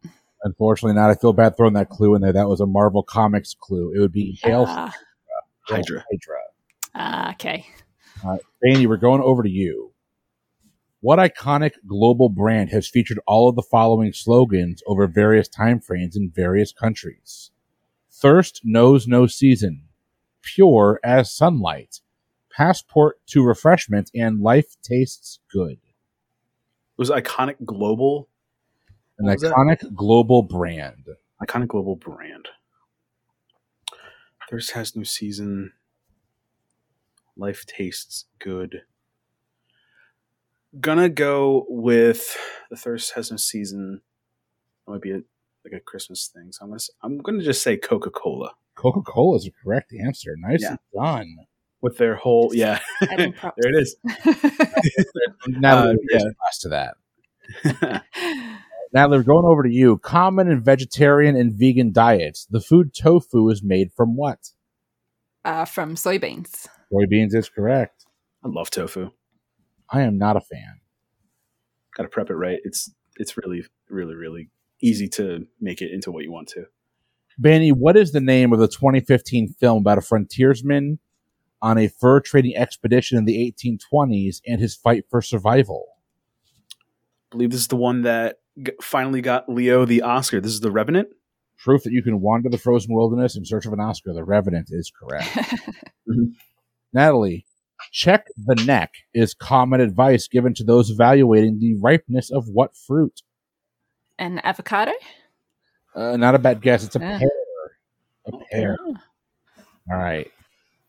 Unfortunately, not. I feel bad throwing that clue in there. That was a Marvel Comics clue. It would be Hail Ah, Hydra. Hydra. ah, okay. Baney, we're going over to you. What iconic global brand has featured all of the following slogans over various time frames in various countries? Thirst knows no season, pure as sunlight, passport to refreshment, and life tastes good. It was iconic global. An What that? iconic global brand. Iconic global brand. Thirst has no season. Life tastes good. Gonna go with the thirst has no season. That might be a, like a Christmas thing. So I'm gonna s- I'm gonna just say Coca Cola Coca Cola is the correct answer. Nice Yeah. done. with their whole yeah. There it is. Now Uh, that yeah. to that. Now we're going over to you. Common in vegetarian and vegan diets. The food tofu is made from what? uh, from soybeans. Soybeans is correct. I love tofu. I am not a fan. Got to prep it right. It's it's really really really easy to make it into what you want to. Baney, what is the name of the 2015 film about a frontiersman on a fur trading expedition in the 1820s and his fight for survival? I believe this is the one that g- finally got Leo the Oscar. This is the Revenant. Proof that you can wander the frozen wilderness in search of an Oscar. The Revenant is correct. Natalie, check the neck is common advice given to those evaluating the ripeness of what fruit? An avocado? Uh, not a bad guess. It's a Yeah. pear. A pear. All right.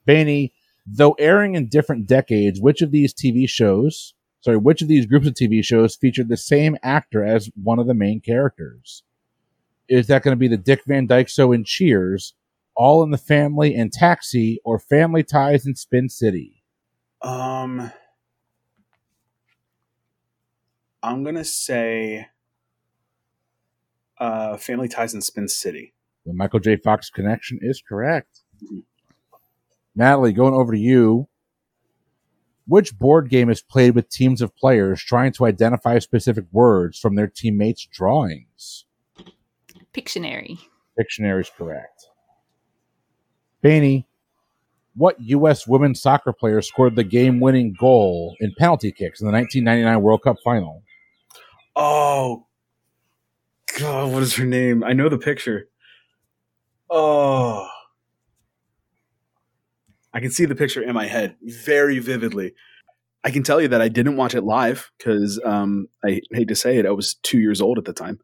Baney, though airing in different decades, which of these TV shows, sorry, which of these groups of TV shows featured the same actor as one of the main characters? Is that going to be the Dick Van Dyke Show in Cheers, All in the Family and Taxi, or Family Ties in Spin City? Um, I'm gonna say uh, Family Ties in Spin City. The Michael J. Fox connection is correct. Natalie, going over to you. Which board game is played with teams of players trying to identify specific words from their teammates' drawings? Pictionary. Dictionary is correct. Baney, what U.S. women's soccer player scored the game winning goal in penalty kicks in the 1999 World Cup final? Oh, God, what is her name? I know the picture. Oh, I can see the picture in my head very vividly. I can tell you that I didn't watch it live because um, I hate to say it, I was two years old at the time.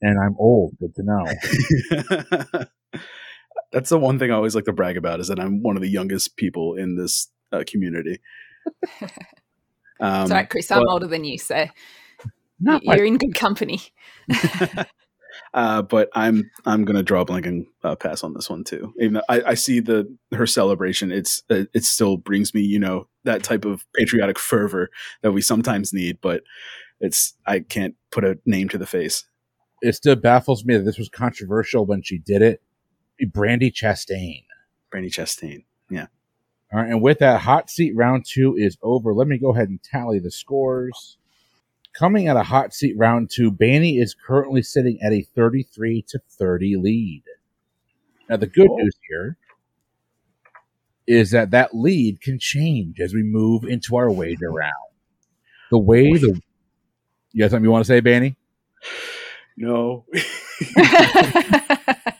And I'm old. Good to know. That's the one thing I always like to brag about is that I'm one of the youngest people in this uh, community. Um, Sorry, Chris. I'm older than you, so you're like- in good company. uh, but I'm I'm gonna draw a blank and uh, pass on this one too. Even though I, I see the her celebration, it's uh, it still brings me you know that type of patriotic fervor that we sometimes need, but it's I can't put a name to the face. It still baffles me that this was controversial when she did it. Brandi Chastain. Brandi Chastain. Yeah. All right, and with that, hot seat round two is over. Let me go ahead and tally the scores. Coming at a hot seat round two, Baney is currently sitting at a 33 to 30 lead. Now, the good oh. news here is that that lead can change as we move into our wager round. The way the you have something you want to say, Baney? No.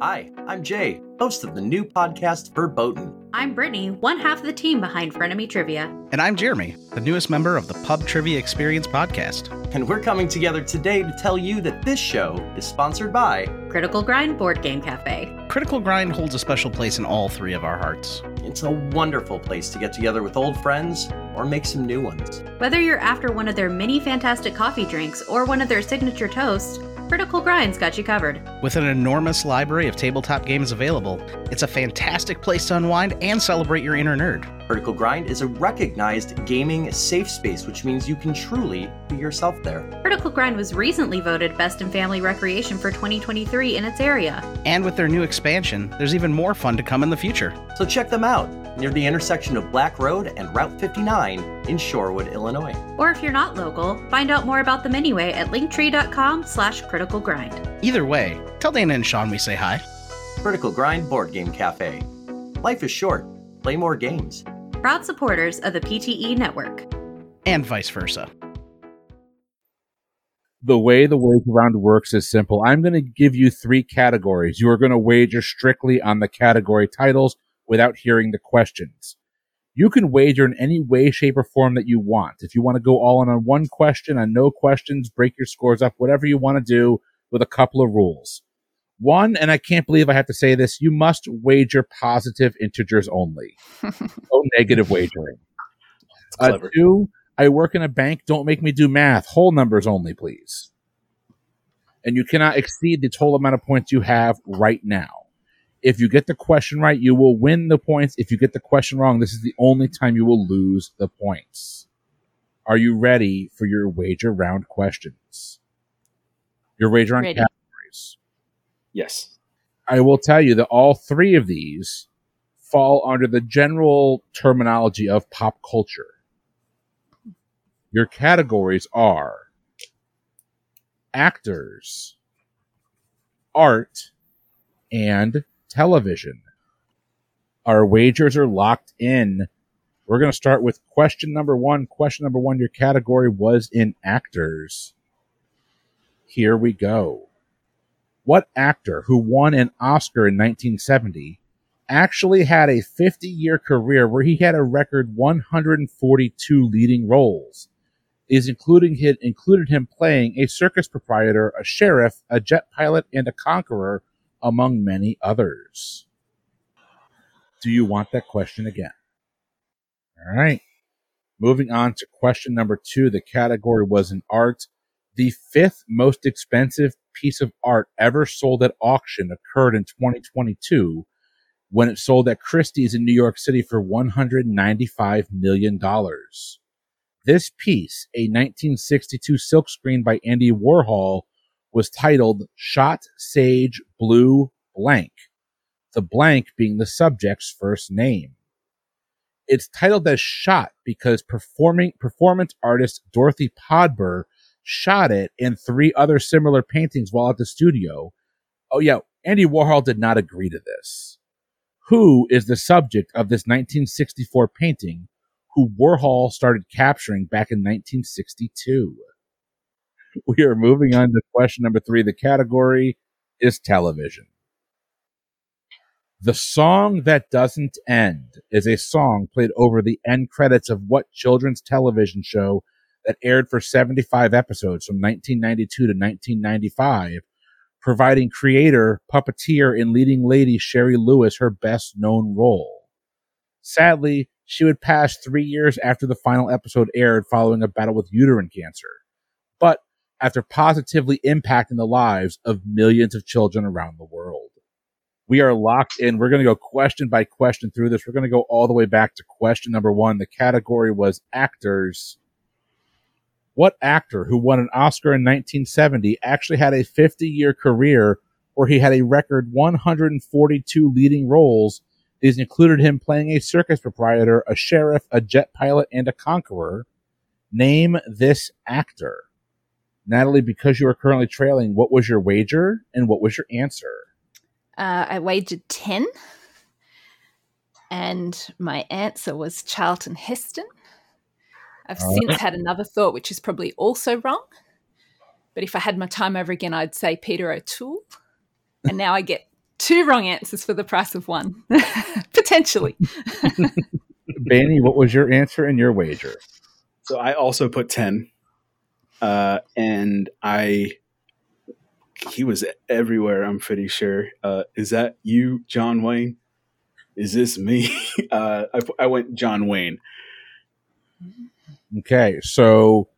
Hi, I'm Jay, host of the new podcast Verboten. I'm Brittany, one half of the team behind Frenemy Trivia. And I'm Jeremy, the newest member of the Pub Trivia Experience podcast. And we're coming together today to tell you that this show is sponsored by Critical Grind Board Game Cafe. Critical Grind holds a special place in all three of our hearts. It's a wonderful place to get together with old friends or make some new ones. Whether you're after one of their mini fantastic coffee drinks or one of their signature toasts, Critical Grind's got you covered. With an enormous library of tabletop games available, it's a fantastic place to unwind and celebrate your inner nerd. Critical Grind is a recognized gaming safe space, which means you can truly be yourself there. Critical Grind was recently voted Best in Family Recreation for 2023 in its area. And with their new expansion, there's even more fun to come in the future. So check them out near the intersection of Black Road and Route 59 in Shorewood, Illinois. Or if you're not local, find out more about them anyway at linktree.com slash critical grind. Either way, tell Dana and Sean we say hi. Critical Grind Board Game Cafe. Life is short. Play more games proud supporters of the PTE network. And vice versa. The way the wager round works is simple. I'm going to give you three categories. You are going to wager strictly on the category titles without hearing the questions. You can wager in any way, shape, or form that you want. If you want to go all in on one question, on no questions, break your scores up, whatever you want to do with a couple of rules. One, and I can't believe I have to say this, you must wager positive integers only. no negative wagering. Uh, two, I work in a bank. Don't make me do math. Whole numbers only, please. And you cannot exceed the total amount of points you have right now. If you get the question right, you will win the points. If you get the question wrong, this is the only time you will lose the points. Are you ready for your wager round questions? Your wager round categories. Yes. I will tell you that all three of these fall under the general terminology of pop culture. Your categories are actors, art, and television. Our wagers are locked in. We're going to start with question number one. Question number one your category was in actors. Here we go what actor who won an Oscar in 1970 actually had a 50 year career where he had a record 142 leading roles? Is including him, included him playing a circus proprietor, a sheriff, a jet pilot, and a conqueror, among many others. Do you want that question again? All right. Moving on to question number two. The category was in art. The fifth most expensive piece of art ever sold at auction occurred in 2022 when it sold at Christie's in New York City for $195 million. This piece, a 1962 silkscreen by Andy Warhol, was titled Shot Sage Blue Blank, the blank being the subject's first name. It's titled as Shot because performing performance artist Dorothy Podber shot it in three other similar paintings while at the studio. Oh, yeah, Andy Warhol did not agree to this. Who is the subject of this 1964 painting who Warhol started capturing back in 1962? we are moving on to question number three. The category is television. The song that doesn't end is a song played over the end credits of what children's television show that aired for 75 episodes from 1992 to 1995, providing creator, puppeteer, and leading lady Shari Lewis her best known role. Sadly, she would pass three years after the final episode aired following a battle with uterine cancer. But after positively impacting the lives of millions of children around the world. We are locked in. We're going to go question by question through this. We're going to go all the way back to question number one. The category was actors. What actor who won an Oscar in 1970 actually had a 50 year career where he had a record 142 leading roles? These included him playing a circus proprietor, a sheriff, a jet pilot, and a conqueror. Name this actor. Natalie, because you are currently trailing, what was your wager and what was your answer? Uh, I wagered 10. And my answer was Charlton Heston. I've All since right. had another thought, which is probably also wrong. But if I had my time over again, I'd say Peter O'Toole. And now I get two wrong answers for the price of one, potentially. Baney, what was your answer and your wager? So I also put 10. Uh, and I, he was everywhere, I'm pretty sure. Uh, is that you, John Wayne? Is this me? Uh, I, I went John Wayne. Okay, so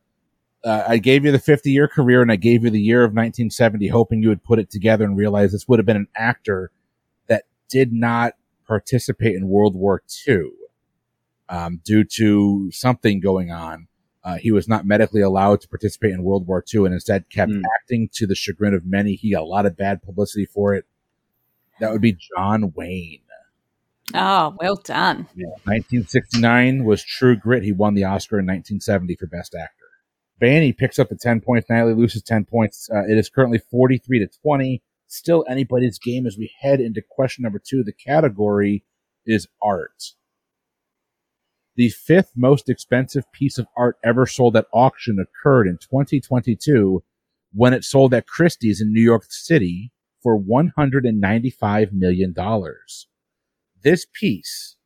uh, I gave you the 50 year career and I gave you the year of 1970, hoping you would put it together and realize this would have been an actor that did not participate in World War II um, due to something going on. Uh, he was not medically allowed to participate in World War II and instead kept Hmm. acting to the chagrin of many. He got a lot of bad publicity for it. That would be John Wayne. Oh, well done. 1969 was True Grit. He won the Oscar in 1970 for Best Actor. Baney picks up the 10 points. Natalie loses 10 points. Uh, it is currently 43 to 20. Still anybody's game as we head into question number two. The category is art. The fifth most expensive piece of art ever sold at auction occurred in 2022 when it sold at Christie's in New York City for $195 million this piece,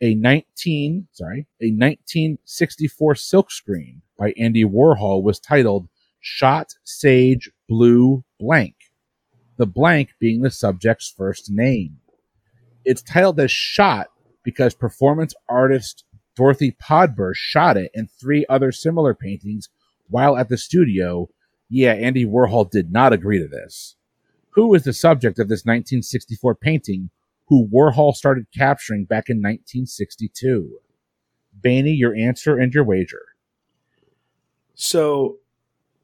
a 19, sorry, a 1964 silkscreen by Andy Warhol was titled Shot Sage Blue Blank, the blank being the subject's first name. It's titled as Shot because performance artist Dorothy Podber shot it and three other similar paintings while at the studio. Yeah, Andy Warhol did not agree to this. Who is the subject of this 1964 painting who Warhol started capturing back in 1962. Baney, your answer and your wager. So,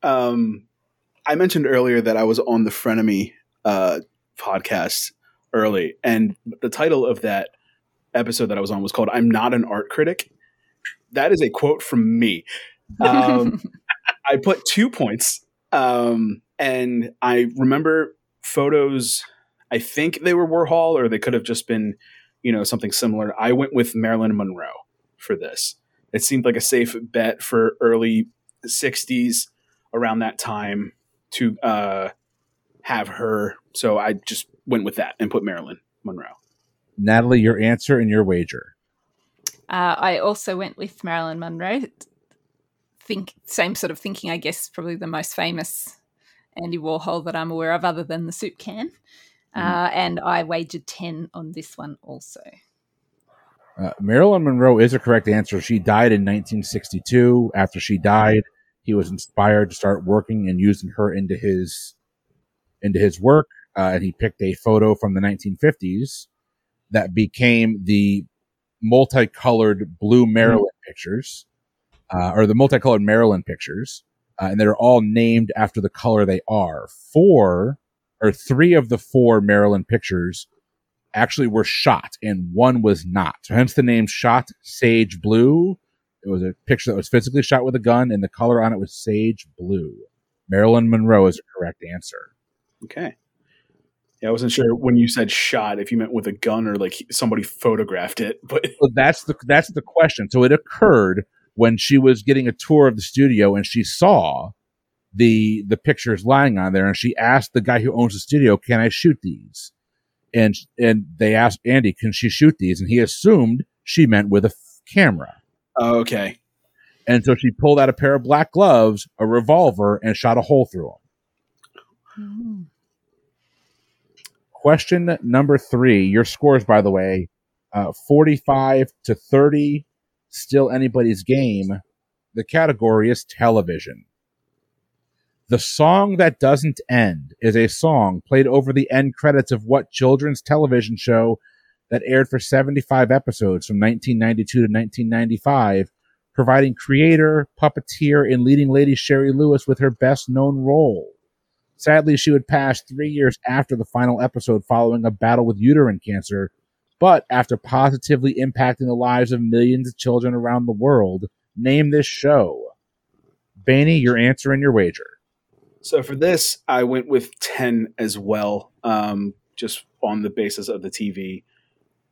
um, I mentioned earlier that I was on the Frenemy uh, podcast early, and the title of that episode that I was on was called "I'm Not an Art Critic." That is a quote from me. Um, I put two points, um, and I remember photos. I think they were Warhol, or they could have just been, you know, something similar. I went with Marilyn Monroe for this. It seemed like a safe bet for early '60s, around that time, to uh, have her. So I just went with that and put Marilyn Monroe. Natalie, your answer and your wager. Uh, I also went with Marilyn Monroe. Think same sort of thinking, I guess. Probably the most famous Andy Warhol that I'm aware of, other than the soup can. Uh, and I wagered ten on this one also. Uh, Marilyn Monroe is a correct answer. She died in 1962. After she died, he was inspired to start working and using her into his into his work. Uh, and he picked a photo from the 1950s that became the multicolored blue Marilyn pictures, uh, or the multicolored Marilyn pictures, uh, and they're all named after the color they are. Four or three of the four Marilyn pictures actually were shot, and one was not. So hence the name "Shot Sage Blue." It was a picture that was physically shot with a gun, and the color on it was sage blue. Marilyn Monroe is the correct answer. Okay. Yeah, I wasn't sure when you said shot if you meant with a gun or like somebody photographed it, but So that's the that's the question. So it occurred when she was getting a tour of the studio and she saw the the pictures lying on there, and she asked the guy who owns the studio, "Can I shoot these?" And and they asked Andy, "Can she shoot these?" And he assumed she meant with a f- camera. Oh, okay. And so she pulled out a pair of black gloves, a revolver, and shot a hole through them. Mm. Question number three. Your scores, by the way, uh, 45 to 30. Still anybody's game. The category is television. The song that doesn't end is a song played over the end credits of what children's television show that aired for 75 episodes from 1992 to 1995, providing creator, puppeteer, and leading lady Shari Lewis with her best known role. Sadly, she would pass three years after the final episode following a battle with uterine cancer, but after positively impacting the lives of millions of children around the world. Name this show. Baney, your answer and your wager. So for this, I went with 10 as well, um, just on the basis of the TV.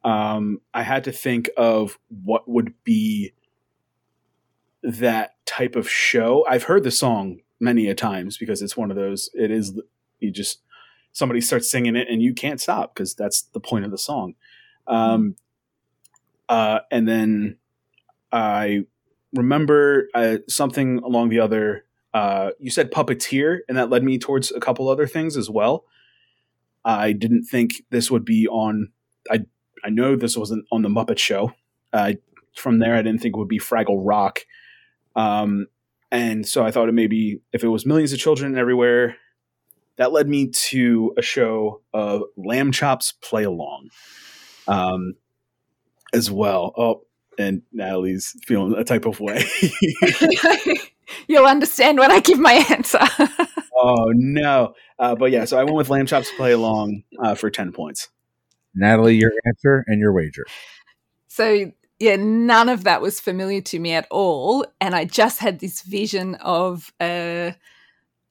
Um, I had to think of what would be that type of show. I've heard the song many a times because it's one of those, it is, you just, somebody starts singing it and you can't stop because that's the point of the song. Um, uh, and then I remember uh, something along the other uh, you said puppeteer, and that led me towards a couple other things as well. I didn't think this would be on. I I know this wasn't on the Muppet Show. Uh, from there, I didn't think it would be Fraggle Rock. Um, and so I thought it maybe if it was millions of children everywhere, that led me to a show of Lamb Chops Play Along, um, as well. Oh, and Natalie's feeling a type of way. You'll understand when I give my answer. oh no! Uh, but yeah, so I went with Lamb Chops Play Along uh, for ten points. Natalie, your answer and your wager. so yeah, none of that was familiar to me at all, and I just had this vision of a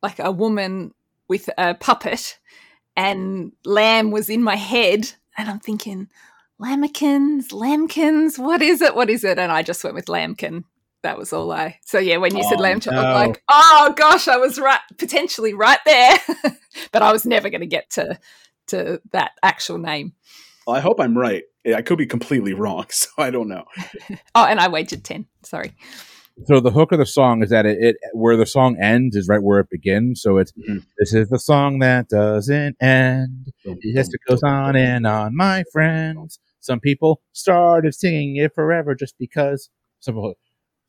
like a woman with a puppet, and lamb was in my head, and I'm thinking. Lambkins, lambkins, what is it? What is it? And I just went with lambkin. That was all I. So yeah, when you said Oh, lamb chop, no. I'm like, oh gosh, I was right, potentially right there, but I was never going to get to to that actual name. Well, I hope I'm right. I could be completely wrong, so I don't know. Oh, and I wagered ten. Sorry. So the hook of the song is that it, it where the song ends is right where it begins. So it's Mhm. this is the song that doesn't end. It just goes on and on, my friends. Some people started singing it forever just because. Some people,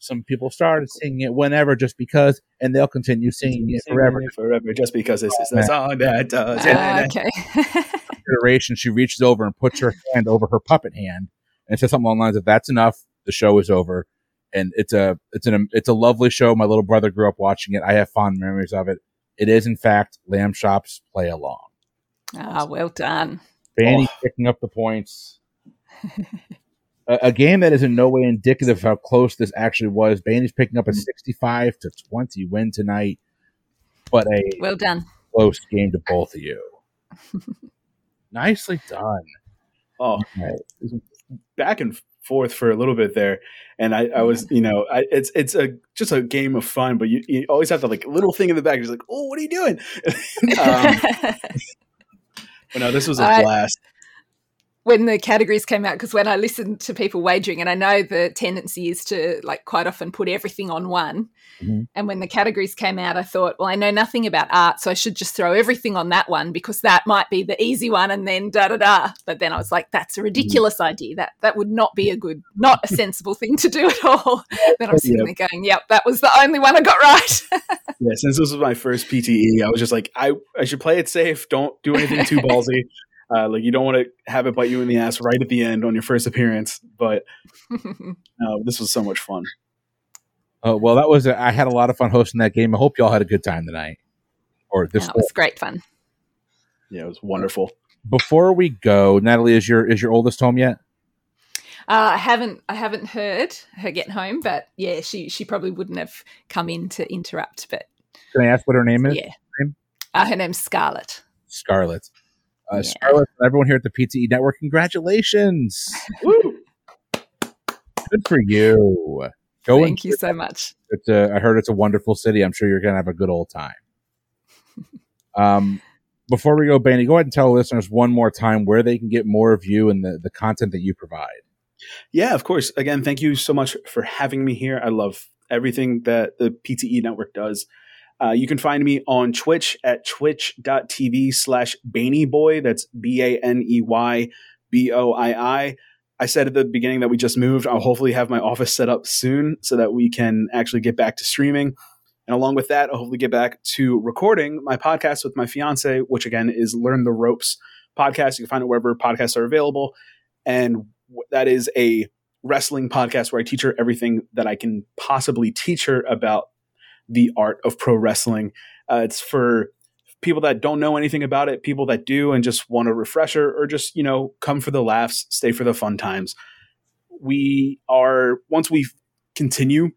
some people started singing it whenever just because, and they'll continue singing it forever. forever, just because this is the man. song that does. It. okay. Iteration, she reaches over and puts her hand over her puppet hand and says something along the lines of "That's enough. The show is over." And it's a it's an it's a lovely show. My little brother grew up watching it. I have fond memories of it. It is in fact Lamb Chops Play Along. ah, well done. Baney Oh. picking up the points. a, a game that is in no way indicative of how close this actually was. Baney's picking up a 65 to 20 win tonight, but a Well done. close game to both of you. Nicely done. Oh, Okay. back and forth for a little bit there, and I, I was, you know, I, it's it's a just a game of fun, but you, you always have that like little thing in the back. You're like, oh, what are you doing? um, but no, this was a I- blast. When the categories came out because when I listened to people wagering, and I know the tendency is to like quite often put everything on one. Mhm. And when the categories came out, I thought, well, I know nothing about art, so I should just throw everything on that one because that might be the easy one, and then da da da. But then I was like, that's a ridiculous idea. That that would not be a good, not a sensible thing to do at all. then I'm sitting there going, yep, that was the only one I got right. Yeah, since this was my first PTE, I was just like, I I should play it safe. Don't do anything too ballsy. Uh, like you don't want to have it bite you in the ass right at the end on your first appearance. But no, this was so much fun. Uh, well, that was, a, I had a lot of fun hosting that game. I hope y'all had a good time tonight. Or this that was great fun. Yeah, it was wonderful. before we go, Natalie, is your is your oldest home yet? Uh, I haven't I haven't heard her get home, but yeah, she she probably wouldn't have come in to interrupt. But Can I ask what her name is? yeah, Name? uh, her name's Scarlett. Scarlett. Uh, Yeah. Scarlett, everyone here at the PTE Network, congratulations! Woo! Good for you. Go Thank you so much. It's a, I heard it's a wonderful city. I'm sure you're going to have a good old time. um, before we go, Baney, go ahead and tell listeners one more time where they can get more of you and the, the content that you provide. Yeah, of course. Again, thank you so much for having me here. I love everything that the PTE network does. Uh, you can find me on Twitch at twitch.tv slash Boy. That's B A N E Y B O I I. I said at the beginning that we just moved. I'll hopefully have my office set up soon so that we can actually get back to streaming. And along with that, I'll hopefully get back to recording my podcast with my fiance, which again is Learn the Ropes podcast. You can find it wherever podcasts are available. And that is a wrestling podcast where I teach her everything that I can possibly teach her about the art of pro wrestling. Uh, it's for people that don't know anything about it, people that do and just want a refresher or just, you know, come for the laughs, stay for the fun times. We are, once we continue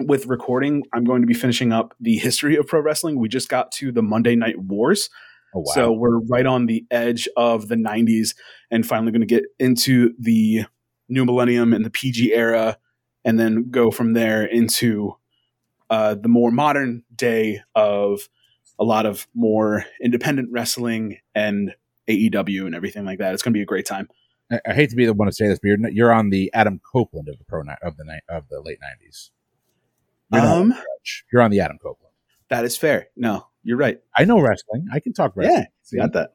with recording, I'm going to be finishing up the history of pro wrestling. We just got to the Monday Night Wars. Oh, wow. So we're right on the edge of the 90s and finally going to get into the new millennium and the PG era and then go from there into uh, the more modern day of a lot of more independent wrestling and AEW and everything like that. It's going to be a great time. I, I hate to be the one to say this, but you're, you're on the Adam Copeland of the pro ni- of the night of the late nineties. You're, on Um, the you're on the Adam Copeland. that is fair. No, you're right. I know wrestling. I can talk wrestling. Yeah, See? got that.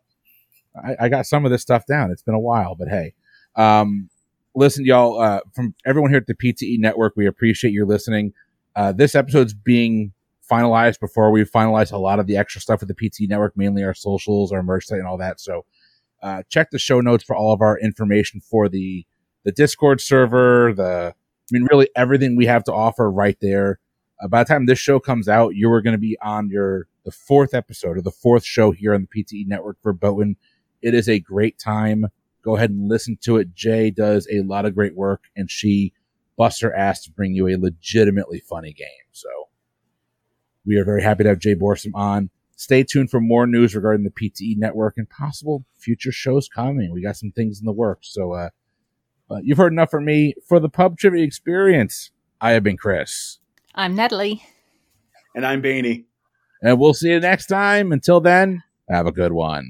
I, I got some of this stuff down. It's been a while, but hey, um, listen, y'all. Uh, from everyone here at the PTE Network, we appreciate you listening. Uh, this episode's being finalized before we finalize a lot of the extra stuff with the PTE Network, mainly our socials, our merch site, and all that. So, uh, check the show notes for all of our information for the the Discord server. The I mean, really everything we have to offer right there. Uh, by the time this show comes out, you are going to be on your the fourth episode or the fourth show here on the PTE Network for Bowen. It is a great time. Go ahead and listen to it. Jay does a lot of great work, and she busts her ass to bring you a legitimately funny game. So we are very happy to have Jay Borsum on. Stay tuned for more news regarding the PTE network and possible future shows coming. We got some things in the works. So, uh, but you've heard enough from me for the pub trivia experience. I have been Chris, I'm Natalie. And I'm Baney. and we'll see you next time. Until then, have a good one.